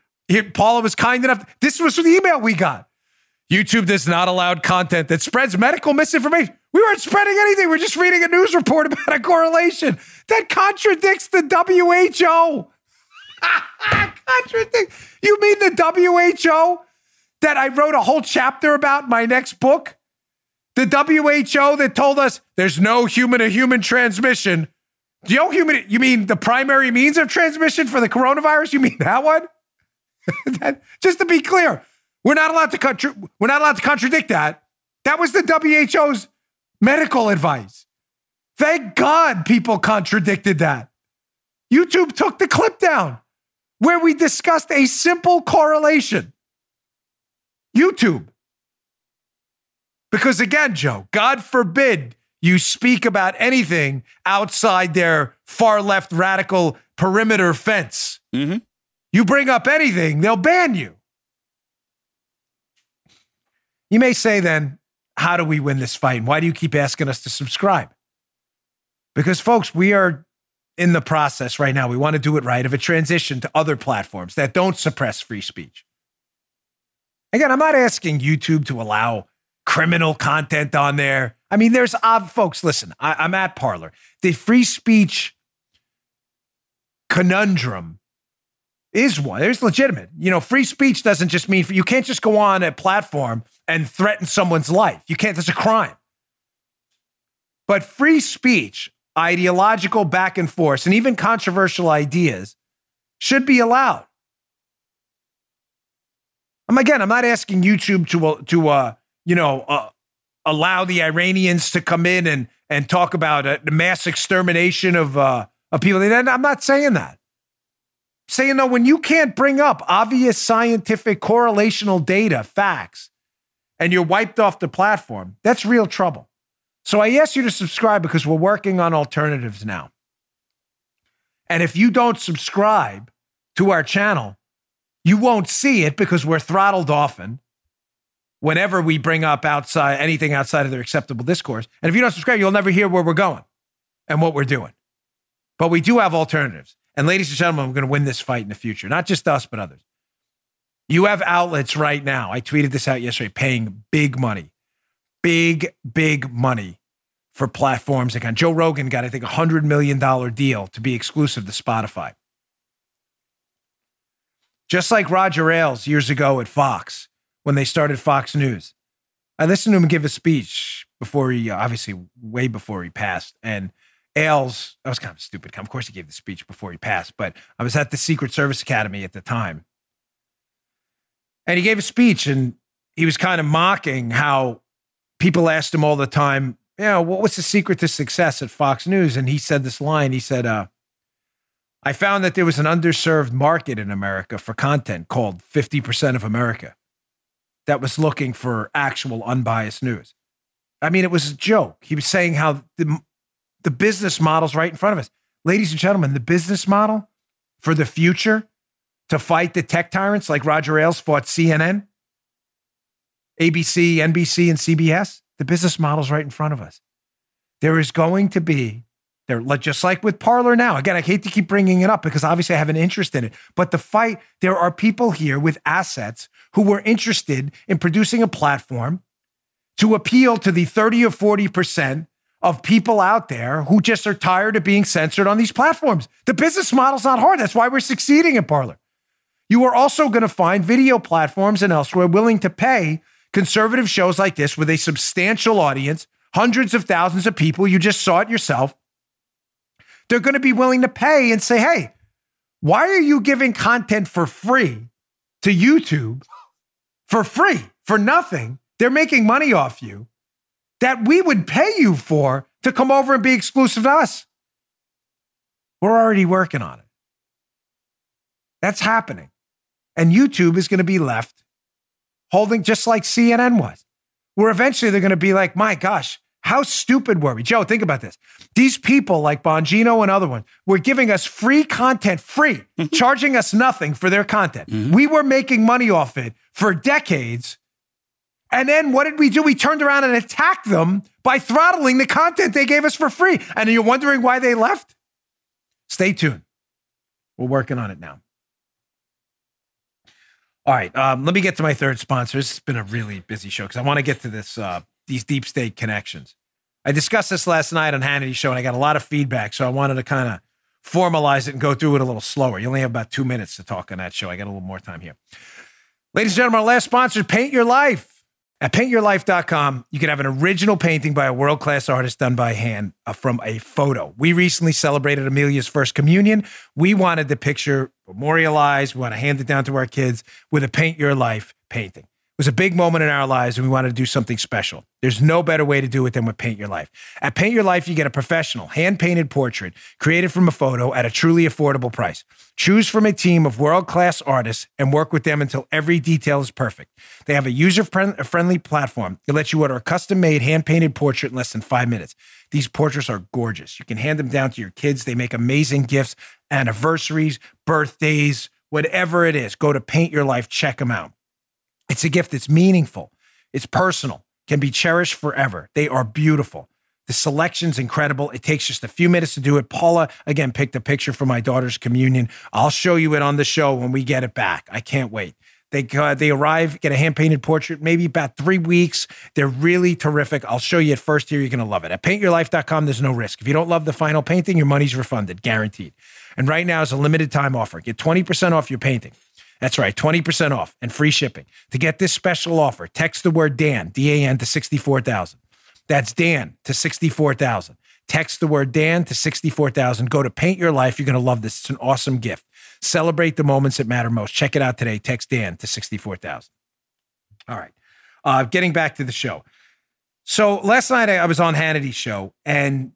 Paula was kind enough. This was the email we got. YouTube does not allow content that spreads medical misinformation. We weren't spreading anything. We're just reading a news report about a correlation that contradicts the WHO. Contradict. You mean the WHO that I wrote a whole chapter about in my next book? The WHO that told us there's no human to human transmission. Do you human? You mean the primary means of transmission for the coronavirus? You mean that one? That- just to be clear, we're not allowed to contra- we're not allowed to contradict that. That was the WHO's medical advice. Thank God people contradicted that. YouTube took the clip down where we discussed a simple correlation. YouTube. Because again, Joe, God forbid you speak about anything outside their far left radical perimeter fence. Mm-hmm. You bring up anything, they'll ban you. You may say then, how do we win this fight? And why do you keep asking us to subscribe? Because, folks, we are in the process right now. We want to do it right of a transition to other platforms that don't suppress free speech. Again, I'm not asking YouTube to allow criminal content on there. I mean, there's uh, folks. Listen, I, I'm at Parler. The free speech conundrum is one. There's legitimate. You know, free speech doesn't just mean you can't just go on a platform and threaten someone's life. You can't. That's a crime. But free speech, ideological back and forth, and even controversial ideas should be allowed. I'm again. I'm not asking YouTube to uh, to uh, you know uh, allow the Iranians to come in and and talk about uh, the mass extermination of uh, of people. And I'm not saying that. I'm saying though, when you can't bring up obvious scientific correlational data, facts, and you're wiped off the platform, that's real trouble. So I ask you to subscribe because we're working on alternatives now. And if you don't subscribe to our channel, you won't see it because we're throttled often whenever we bring up outside anything outside of their acceptable discourse. And if you don't subscribe, you'll never hear where we're going and what we're doing. But we do have alternatives. And ladies and gentlemen, we're going to win this fight in the future, not just us, but others. You have outlets right now. I tweeted this out yesterday, paying big money, big, big money for platforms. Like Joe Rogan got, I think, a $100 million deal to be exclusive to Spotify. Just like Roger Ailes years ago at Fox when they started Fox News. I listened to him give a speech before he, obviously, way before he passed. And Ailes, that was kind of stupid. Of course, he gave the speech before he passed, but I was at the Secret Service Academy at the time. And he gave a speech and he was kind of mocking how people asked him all the time, you know, what was the secret to success at Fox News? And he said this line he said, uh, I found that there was an underserved market in America for content called 50% of America that was looking for actual unbiased news. I mean, it was a joke. He was saying how the, the business model's right in front of us. Ladies and gentlemen, the business model for the future to fight the tech tyrants like Roger Ailes fought CNN, ABC, NBC, and CBS, the business model's right in front of us. There is going to be there, just like with Parler now. Again, I hate to keep bringing it up because obviously I have an interest in it. But the fight, there are people here with assets who were interested in producing a platform to appeal to the 30 or 40% of people out there who just are tired of being censored on these platforms. The business model's not hard. That's why we're succeeding in Parler. You are also going to find video platforms and elsewhere willing to pay conservative shows like this with a substantial audience, hundreds of thousands of people. You just saw it yourself they're going to be willing to pay and say, hey, why are you giving content for free to YouTube for free, for nothing? They're making money off you that we would pay you for to come over and be exclusive to us. We're already working on it. That's happening. And YouTube is going to be left holding just like CNN was, where eventually they're going to be like, my gosh, how stupid were we? Joe, think about this. These people like Bongino and other ones were giving us free content, free, charging us nothing for their content. Mm-hmm. We were making money off it for decades. And then what did we do? We turned around and attacked them by throttling the content they gave us for free. And you're wondering why they left? Stay tuned. We're working on it now. All right, um, let me get to my third sponsor. This has been a really busy show because I want to get to this uh, these deep state connections. I discussed this last night on Hannity's show, and I got a lot of feedback, so I wanted to kind of formalize it and go through it a little slower. You only have about two minutes to talk on that show. I got a little more time here. Ladies and gentlemen, our last sponsor, Paint Your Life. At paintyourlife.com, you can have an original painting by a world class artist done by hand uh, from a photo. We recently celebrated Amelia's first communion. We wanted the picture memorialized. We want to hand it down to our kids with a Paint Your Life painting was a big moment in our lives and we wanted to do something special. There's no better way to do it than with Paint Your Life. At Paint Your Life, you get a professional, hand painted portrait created from a photo at a truly affordable price. Choose from a team of world class artists and work with them until every detail is perfect. They have a user friendly platform that lets you order a custom made, hand painted portrait in less than five minutes. These portraits are gorgeous. You can hand them down to your kids. They make amazing gifts, anniversaries, birthdays, whatever it is. Go to Paint Your Life, check them out. It's a gift that's meaningful, it's personal, can be cherished forever. They are beautiful. The selection's incredible. It takes just a few minutes to do it. Paula, again, picked a picture for my daughter's communion. I'll show you it on the show when we get it back. I can't wait. They uh, they arrive, get a hand painted portrait, maybe about three weeks. They're really terrific. I'll show you it first here. You're going to love it. At paintyourlife.com, there's no risk. If you don't love the final painting, your money's refunded, guaranteed. And right now is a limited time offer. Get 20% off your painting. That's right, 20% off and free shipping. To get this special offer, text the word Dan, D A N, to 64,000. That's Dan to 64,000. Text the word Dan to 64,000. Go to Paint Your Life. You're going to love this. It's an awesome gift. Celebrate the moments that matter most. Check it out today. Text Dan to 64,000. All right. Uh, getting back to the show. So last night I was on Hannity's show, and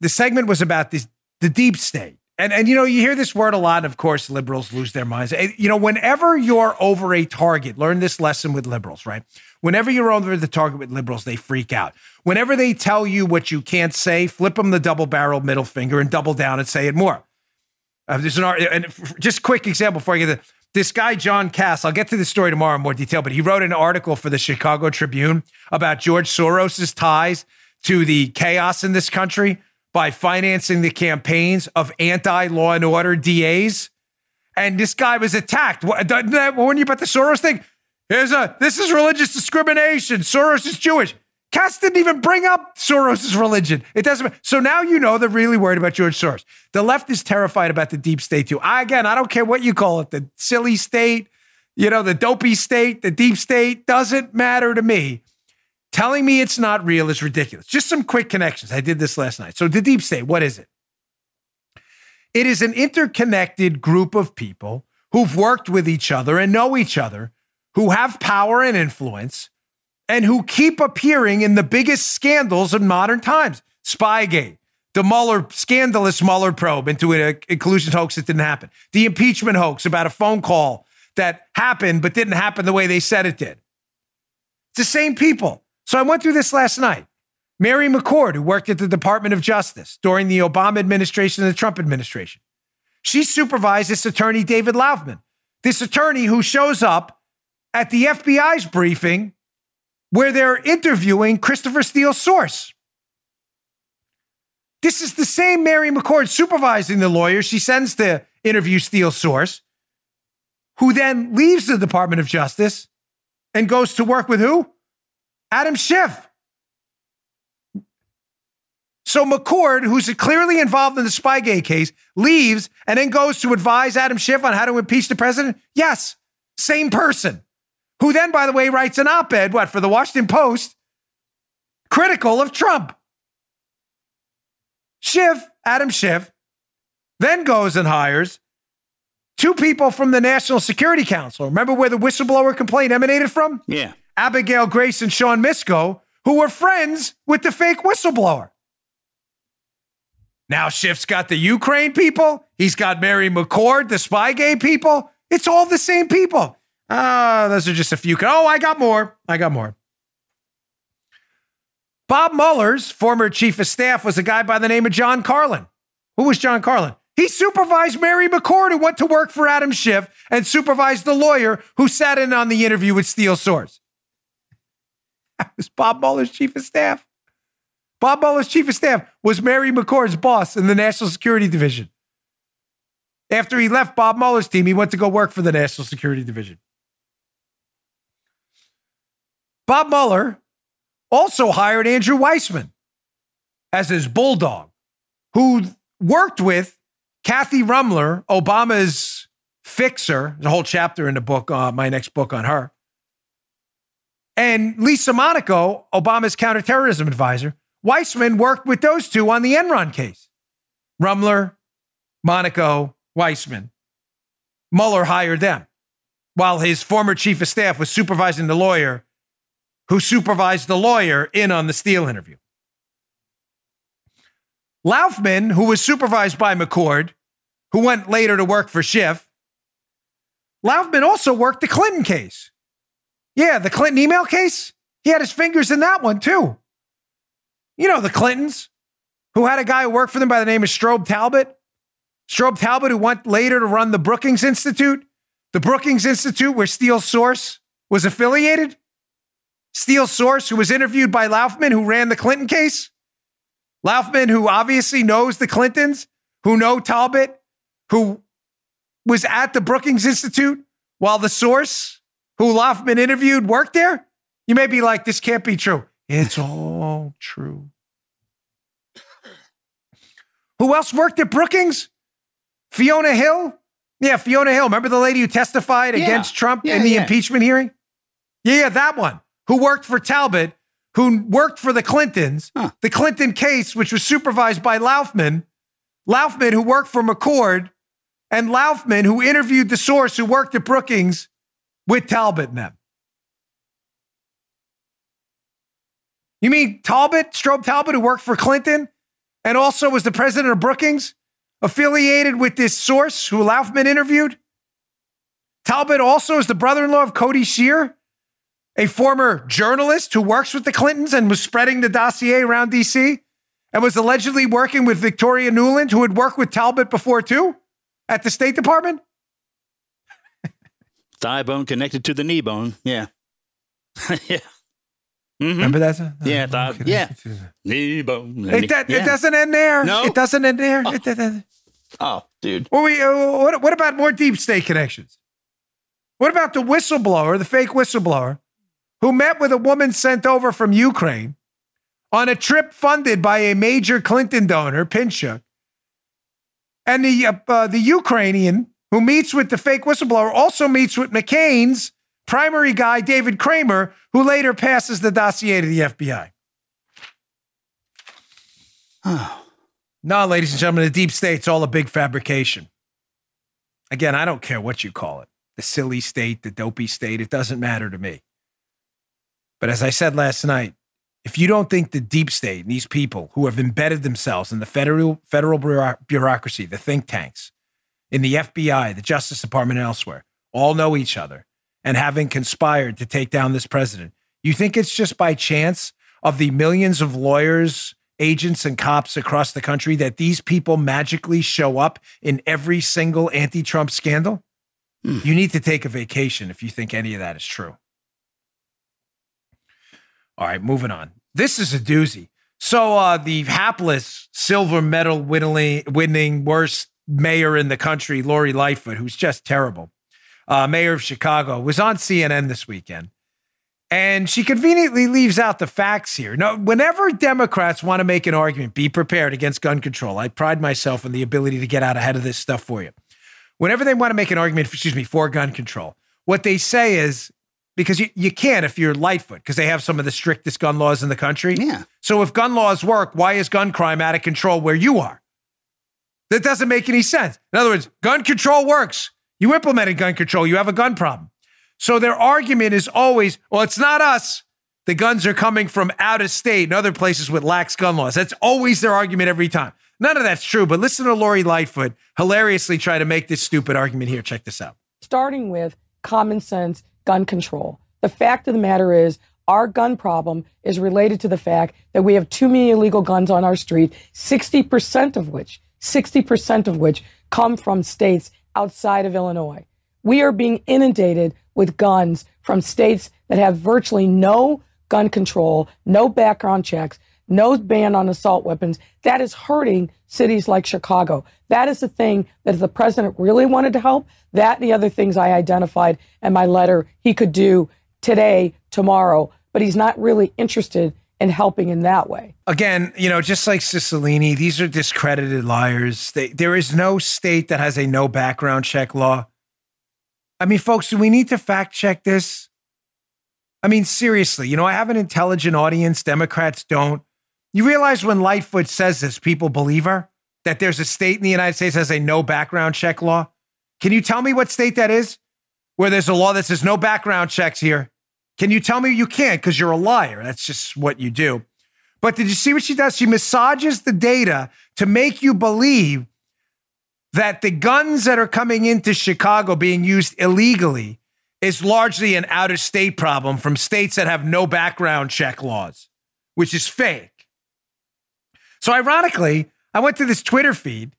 the segment was about this the deep state And and you know, you hear this word a lot, and of course, liberals lose their minds. You know, whenever you're over a target, learn this lesson with liberals, right? Whenever you're over the target with liberals, they freak out. Whenever they tell you what you can't say, flip them the double barrel middle finger and double down and say it more. Uh, there's an and just quick example before I get to this guy, John Kass. I'll get to the story tomorrow in more detail, but he wrote an article for the Chicago Tribune about George Soros's ties to the chaos in this country by financing the campaigns of anti law and order DAs. And this guy was attacked. Warn you about the Soros thing? Here's a this is religious discrimination. Soros is Jewish. Kass didn't even bring up Soros' religion. It doesn't. So now you know they're really worried about George Soros. The left is terrified about the deep state too. I, again, I don't care what you call it, the silly state, you know, the dopey state, the deep state doesn't matter to me. Telling me it's not real is ridiculous. Just some quick connections. I did this last night. So the deep state, what is it? It is an interconnected group of people who've worked with each other and know each other, who have power and influence, and who keep appearing in the biggest scandals of modern times. Spygate, the Mueller, scandalous Mueller probe into an inclusion hoax that didn't happen, the impeachment hoax about a phone call that happened but didn't happen the way they said it did. It's the same people. So I went through this last night. Mary McCord, who worked at the Department of Justice during the Obama administration and the Trump administration, she supervised this attorney, David Laufman, this attorney who shows up at the FBI's briefing where they're interviewing Christopher Steele's source. This is the same Mary McCord supervising the lawyer she sends to interview Steele's source, who then leaves the Department of Justice and goes to work with who? Adam Schiff. So McCord, who's clearly involved in the Spygate case, leaves and then goes to advise Adam Schiff on how to impeach the president? Yes, same person. Who then, by the way, writes an op ed, what, for the Washington Post, critical of Trump. Schiff, Adam Schiff, then goes and hires two people from the National Security Council. Remember where the whistleblower complaint emanated from? Yeah. Abigail Grace and Sean Misko, who were friends with the fake whistleblower. Now Schiff's got the Ukraine people. He's got Mary McCord, the Spygate people. It's all the same people. Ah, those are just a few. Oh, I got more. I got more. Bob Mueller's former chief of staff was a guy by the name of John Carlin. Who was John Carlin? He supervised Mary McCord, who went to work for Adam Schiff, and supervised the lawyer who sat in on the interview with Steele Source. Was Bob Mueller's chief of staff. Bob Mueller's chief of staff was Mary McCord's boss in the National Security Division. After he left Bob Mueller's team, he went to go work for the National Security Division. Bob Mueller also hired Andrew Weissmann as his bulldog, who worked with Kathy Ruemmler, Obama's fixer. There's a whole chapter in the book, uh, my next book on her. And Lisa Monaco, Obama's counterterrorism advisor. Weissmann worked with those two on the Enron case. Ruemmler, Monaco, Weissmann. Mueller hired them while his former chief of staff was supervising the lawyer who supervised the lawyer in on the Steele interview. Laufman, who was supervised by McCord, who went later to work for Schiff, Laufman also worked the Clinton case. Yeah, the Clinton email case. He had his fingers in that one too. You know, the Clintons, who had a guy who worked for them by the name of Strobe Talbott. Strobe Talbott, who went later to run the Brookings Institute, the Brookings Institute where Steele Source was affiliated. Steele Source, who was interviewed by Laufman, who ran the Clinton case. Laufman, who obviously knows the Clintons, who know Talbott, who was at the Brookings Institute while the source who Laufman interviewed worked there. You may be like, this can't be true. It's all true. Who else worked at Brookings? Fiona Hill? Yeah, Fiona Hill. Remember the lady who testified Yeah. against Trump Yeah, in the yeah. impeachment hearing? Yeah, yeah, that one. Who worked for Talbott, who worked for the Clintons, the Clinton case, which was supervised by Laufman, Laufman, who worked for McCord, and Laufman, who interviewed the source who worked at Brookings with Talbott and them. You mean Talbott, Strobe Talbott, who worked for Clinton and also was the president of Brookings? affiliated with this source who Laufman interviewed? Talbott also is the brother in law of Cody Shear, a former journalist who works with the Clintons and was spreading the dossier around DC and was allegedly working with Victoria Nuland, who had worked with Talbott before too at the State Department. Thigh bone connected to the knee bone. Yeah. yeah. Mhm. Remember that? Yeah, thigh, yeah. Knee bone. It, do- yeah. it doesn't end there. No? It doesn't end there. It doesn't- Oh, dude. Well, we, uh, what, what about more deep state connections? What about the whistleblower, the fake whistleblower, who met with a woman sent over from Ukraine on a trip funded by a major Clinton donor, Pinchuk, and the uh, uh, the Ukrainian who meets with the fake whistleblower also meets with McCain's primary guy, David Kramer, who later passes the dossier to the FBI. no, ladies and gentlemen, the deep state's all a big fabrication. Again, I don't care what you call it the silly state, the dopey state, it doesn't matter to me. But as I said last night, if you don't think the deep state and these people who have embedded themselves in the federal federal bureaucracy, the think tanks, in the FBI, the Justice Department, and elsewhere, all know each other and having conspired to take down this president, you think it's just by chance of the millions of lawyers, agents, and cops across the country that these people magically show up in every single anti Trump scandal? You need to take a vacation if you think any of that is true. All right, moving on. This is a doozy. So, uh, the hapless silver medal winning, winning worst mayor in the country, Lori Lightfoot, who's just terrible, uh, mayor of Chicago, was on CNN this weekend. And she conveniently leaves out the facts here. Now, whenever Democrats want to make an argument, be prepared against gun control. I pride myself in the ability to get out ahead of this stuff for you. Whenever they want to make an argument, excuse me, for gun control, what they say is because you, you can't if you're Lightfoot, because they have some of the strictest gun laws in the country. Yeah. So if gun laws work, why is gun crime out of control where you are? That doesn't make any sense. In other words, gun control works. You implemented gun control, you have a gun problem. So their argument is always, well, it's not us. The guns are coming from out of state and other places with lax gun laws. That's always their argument every time. None of that's true, but listen to Lori Lightfoot hilariously try to make this stupid argument here. Check this out. starting with common sense gun control. The fact of the matter is, our gun problem is related to the fact that we have too many illegal guns on our street, 60% of which, 60% of which come from states outside of Illinois. We are being inundated with guns from states that have virtually no gun control, no background checks, no ban on assault weapons. That is hurting cities like Chicago. That is the thing that the president really wanted to help, that and the other things I identified in my letter he could do today, tomorrow, but he's not really interested in helping in that way. Again, you know, just like Cicilline, these are discredited liars. They, there is no state that has a no background check law. I mean, folks, do we need to fact check this? I mean, seriously, you know, I have an intelligent audience. Democrats don't. You realize when Lightfoot says this, people believe her that there's a state in the United States that has a no background check law. Can you tell me what state that is? Where there's a law that says no background checks here. Can you tell me you can't because you're a liar? That's just what you do. But did you see what she does? She massages the data to make you believe that the guns that are coming into Chicago being used illegally is largely an out of state problem from states that have no background check laws, which is fake. So, ironically, I went to this Twitter feed,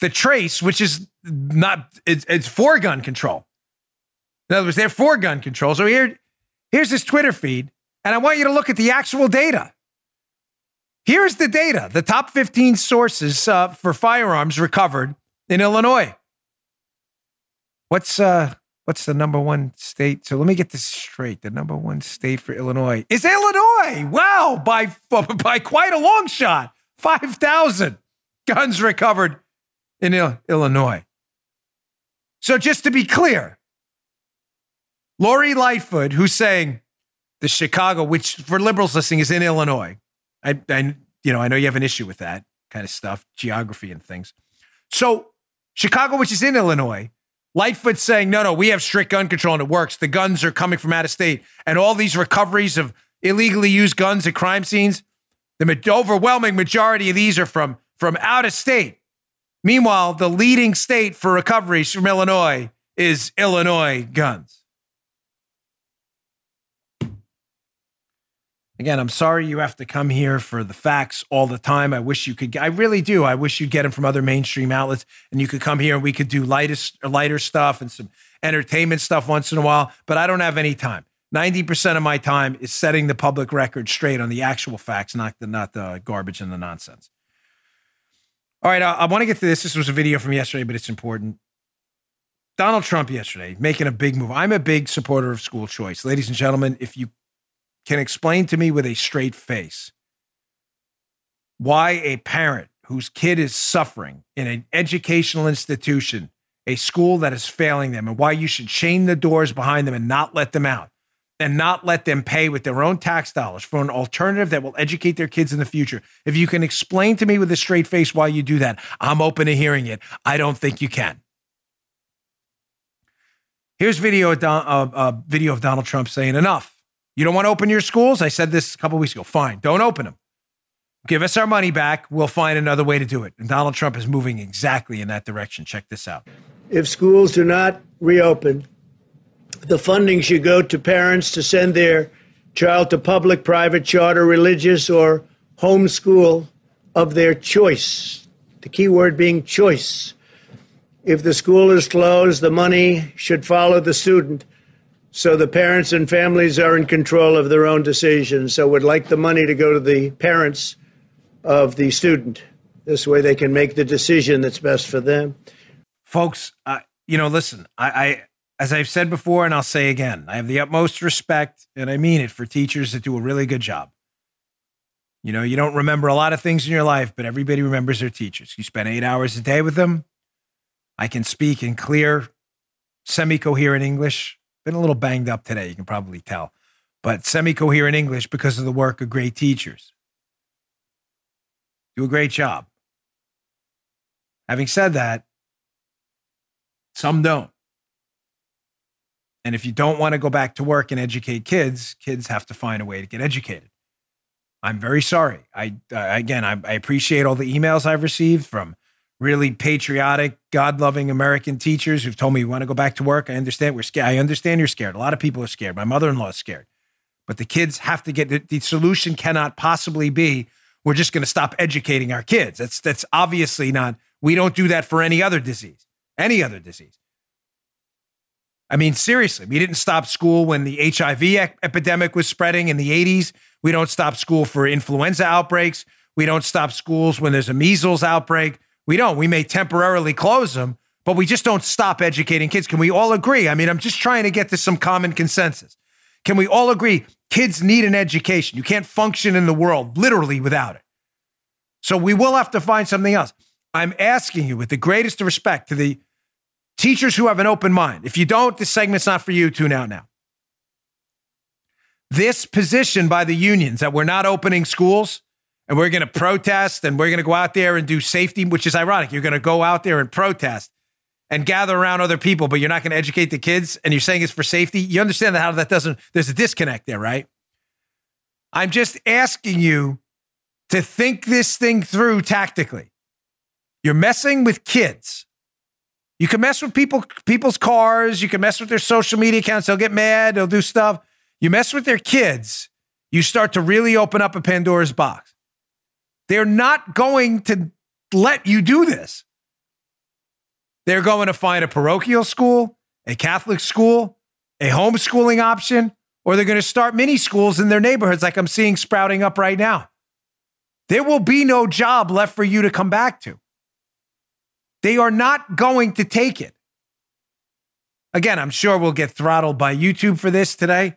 the Trace, which is not, it's, it's for gun control. In other words, they're for gun control. So, here, here's his Twitter feed, and I want you to look at the actual data. Here's the data the top 15 sources uh, for firearms recovered in Illinois. What's uh what's the number one state? So let me get this straight. The number one state for Illinois is Illinois. Wow, by by quite a long shot. 5,000 guns recovered in Il- Illinois. So just to be clear, Lori Lightfoot, who's saying the Chicago, which for liberals listening is in Illinois. I, I you know, I know you have an issue with that kind of stuff, geography and things. So Chicago, which is in Illinois, Lightfoot saying, no, no, we have strict gun control and it works. The guns are coming from out of state. And all these recoveries of illegally used guns at crime scenes, the overwhelming majority of these are from, from out of state. Meanwhile, the leading state for recoveries from Illinois is Illinois guns. Again, I'm sorry you have to come here for the facts all the time. I wish you could. I really do. I wish you'd get them from other mainstream outlets, and you could come here and we could do lightest, lighter stuff and some entertainment stuff once in a while. But I don't have any time. Ninety percent of my time is setting the public record straight on the actual facts, not the not the garbage and the nonsense. All right, I, I want to get to this. This was a video from yesterday, but it's important. Donald Trump yesterday making a big move. I'm a big supporter of school choice. Ladies and gentlemen, if you can explain to me with a straight face why a parent whose kid is suffering in an educational institution, a school that is failing them, and why you should chain the doors behind them and not let them out and not let them pay with their own tax dollars for an alternative that will educate their kids in the future. If you can explain to me with a straight face why you do that, I'm open to hearing it. I don't think you can. Here's video of, Don, uh, uh, video of Donald Trump saying, Enough. You don't want to open your schools? I said this a couple weeks ago. Fine, don't open them. Give us our money back. We'll find another way to do it. And Donald Trump is moving exactly in that direction. Check this out. If schools do not reopen, the funding should go to parents to send their child to public, private, charter, religious, or homeschool of their choice. The key word being choice. If the school is closed, the money should follow the student. So the parents and families are in control of their own decisions. So would like the money to go to the parents of the student. This way they can make the decision that's best for them. Folks, uh, you know, listen, I, I as I've said before, and I'll say again, I have the utmost respect, and I mean it, for teachers that do a really good job. You know, you don't remember a lot of things in your life, but everybody remembers their teachers. You spend eight hours a day with them. I can speak in clear, semi coherent English. Been a little banged up today, you can probably tell, but semi coherent English because of the work of great teachers. Do a great job. Having said that, some don't. And if you don't want to go back to work and educate kids, kids have to find a way to get educated. I'm very sorry. I uh, again, I, I, appreciate all the emails I've received from really patriotic, God-loving American teachers who've told me you want to go back to work. I understand we're scared. I understand you're scared. A lot of people are scared. My mother-in-law is scared. But the kids have to get the, the solution cannot possibly be we're just going to stop educating our kids. That's that's obviously not. We don't do that for any other disease. Any other disease. I mean, seriously, we didn't stop school when the HIV epidemic was spreading in the 80s. We don't stop school for influenza outbreaks. We don't stop schools when there's a measles outbreak. We don't. We may temporarily close them, but we just don't stop educating kids. Can we all agree? I mean, I'm just trying to get to some common consensus. Can we all agree kids need an education? You can't function in the world literally without it. So we will have to find something else. I'm asking you with the greatest respect to the Teachers who have an open mind. If you don't, this segment's not for you. Tune out now. This position by the unions that we're not opening schools and we're going to protest and we're going to go out there and do safety, which is ironic. You're going to go out there and protest and gather around other people, but you're not going to educate the kids and you're saying it's for safety. You understand how that doesn't, there's a disconnect there, right? I'm just asking you to think this thing through tactically. You're messing with kids. You can mess with people, people's cars. You can mess with their social media accounts. They'll get mad. They'll do stuff. You mess with their kids, you start to really open up a Pandora's box. They're not going to let you do this. They're going to find a parochial school, a Catholic school, a homeschooling option, or they're going to start mini schools in their neighborhoods like I'm seeing sprouting up right now. There will be no job left for you to come back to. They are not going to take it. Again, I'm sure we'll get throttled by YouTube for this today,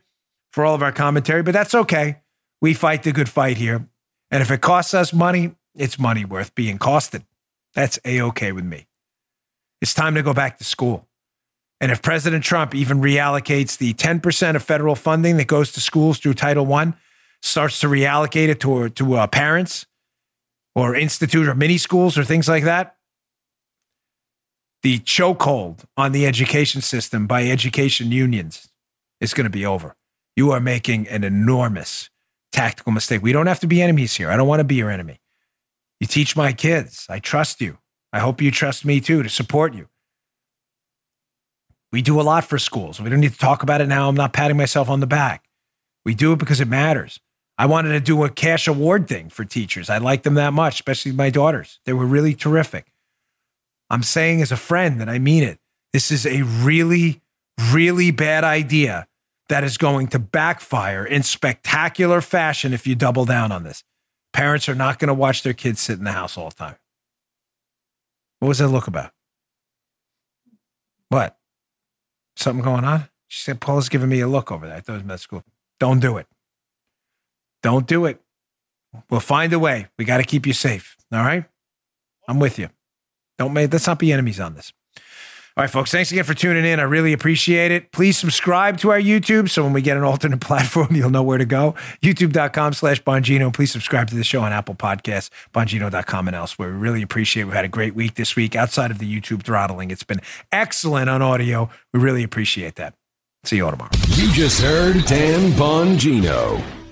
for all of our commentary, but that's okay. We fight the good fight here. And if it costs us money, it's money worth being costed. That's A OK with me. It's time to go back to school. And if President Trump even reallocates the 10% of federal funding that goes to schools through Title I, starts to reallocate it to, to uh, parents or institute or mini schools or things like that, the chokehold on the education system by education unions is going to be over. You are making an enormous tactical mistake. We don't have to be enemies here. I don't want to be your enemy. You teach my kids. I trust you. I hope you trust me too to support you. We do a lot for schools. We don't need to talk about it now. I'm not patting myself on the back. We do it because it matters. I wanted to do a cash award thing for teachers. I like them that much, especially my daughters. They were really terrific. I'm saying as a friend that I mean it. This is a really, really bad idea that is going to backfire in spectacular fashion if you double down on this. Parents are not going to watch their kids sit in the house all the time. What was that look about? What? Something going on? She said, Paula's giving me a look over there. I thought it was med school. Don't do it. Don't do it. We'll find a way. We got to keep you safe. All right? I'm with you. Don't make, let's not be enemies on this. All right, folks, thanks again for tuning in. I really appreciate it. Please subscribe to our YouTube so when we get an alternate platform, you'll know where to go. YouTube.com slash Bongino. Please subscribe to the show on Apple Podcasts, Bongino.com, and elsewhere. We really appreciate it. We've had a great week this week outside of the YouTube throttling. It's been excellent on audio. We really appreciate that. See you all tomorrow. You just heard Dan Bongino.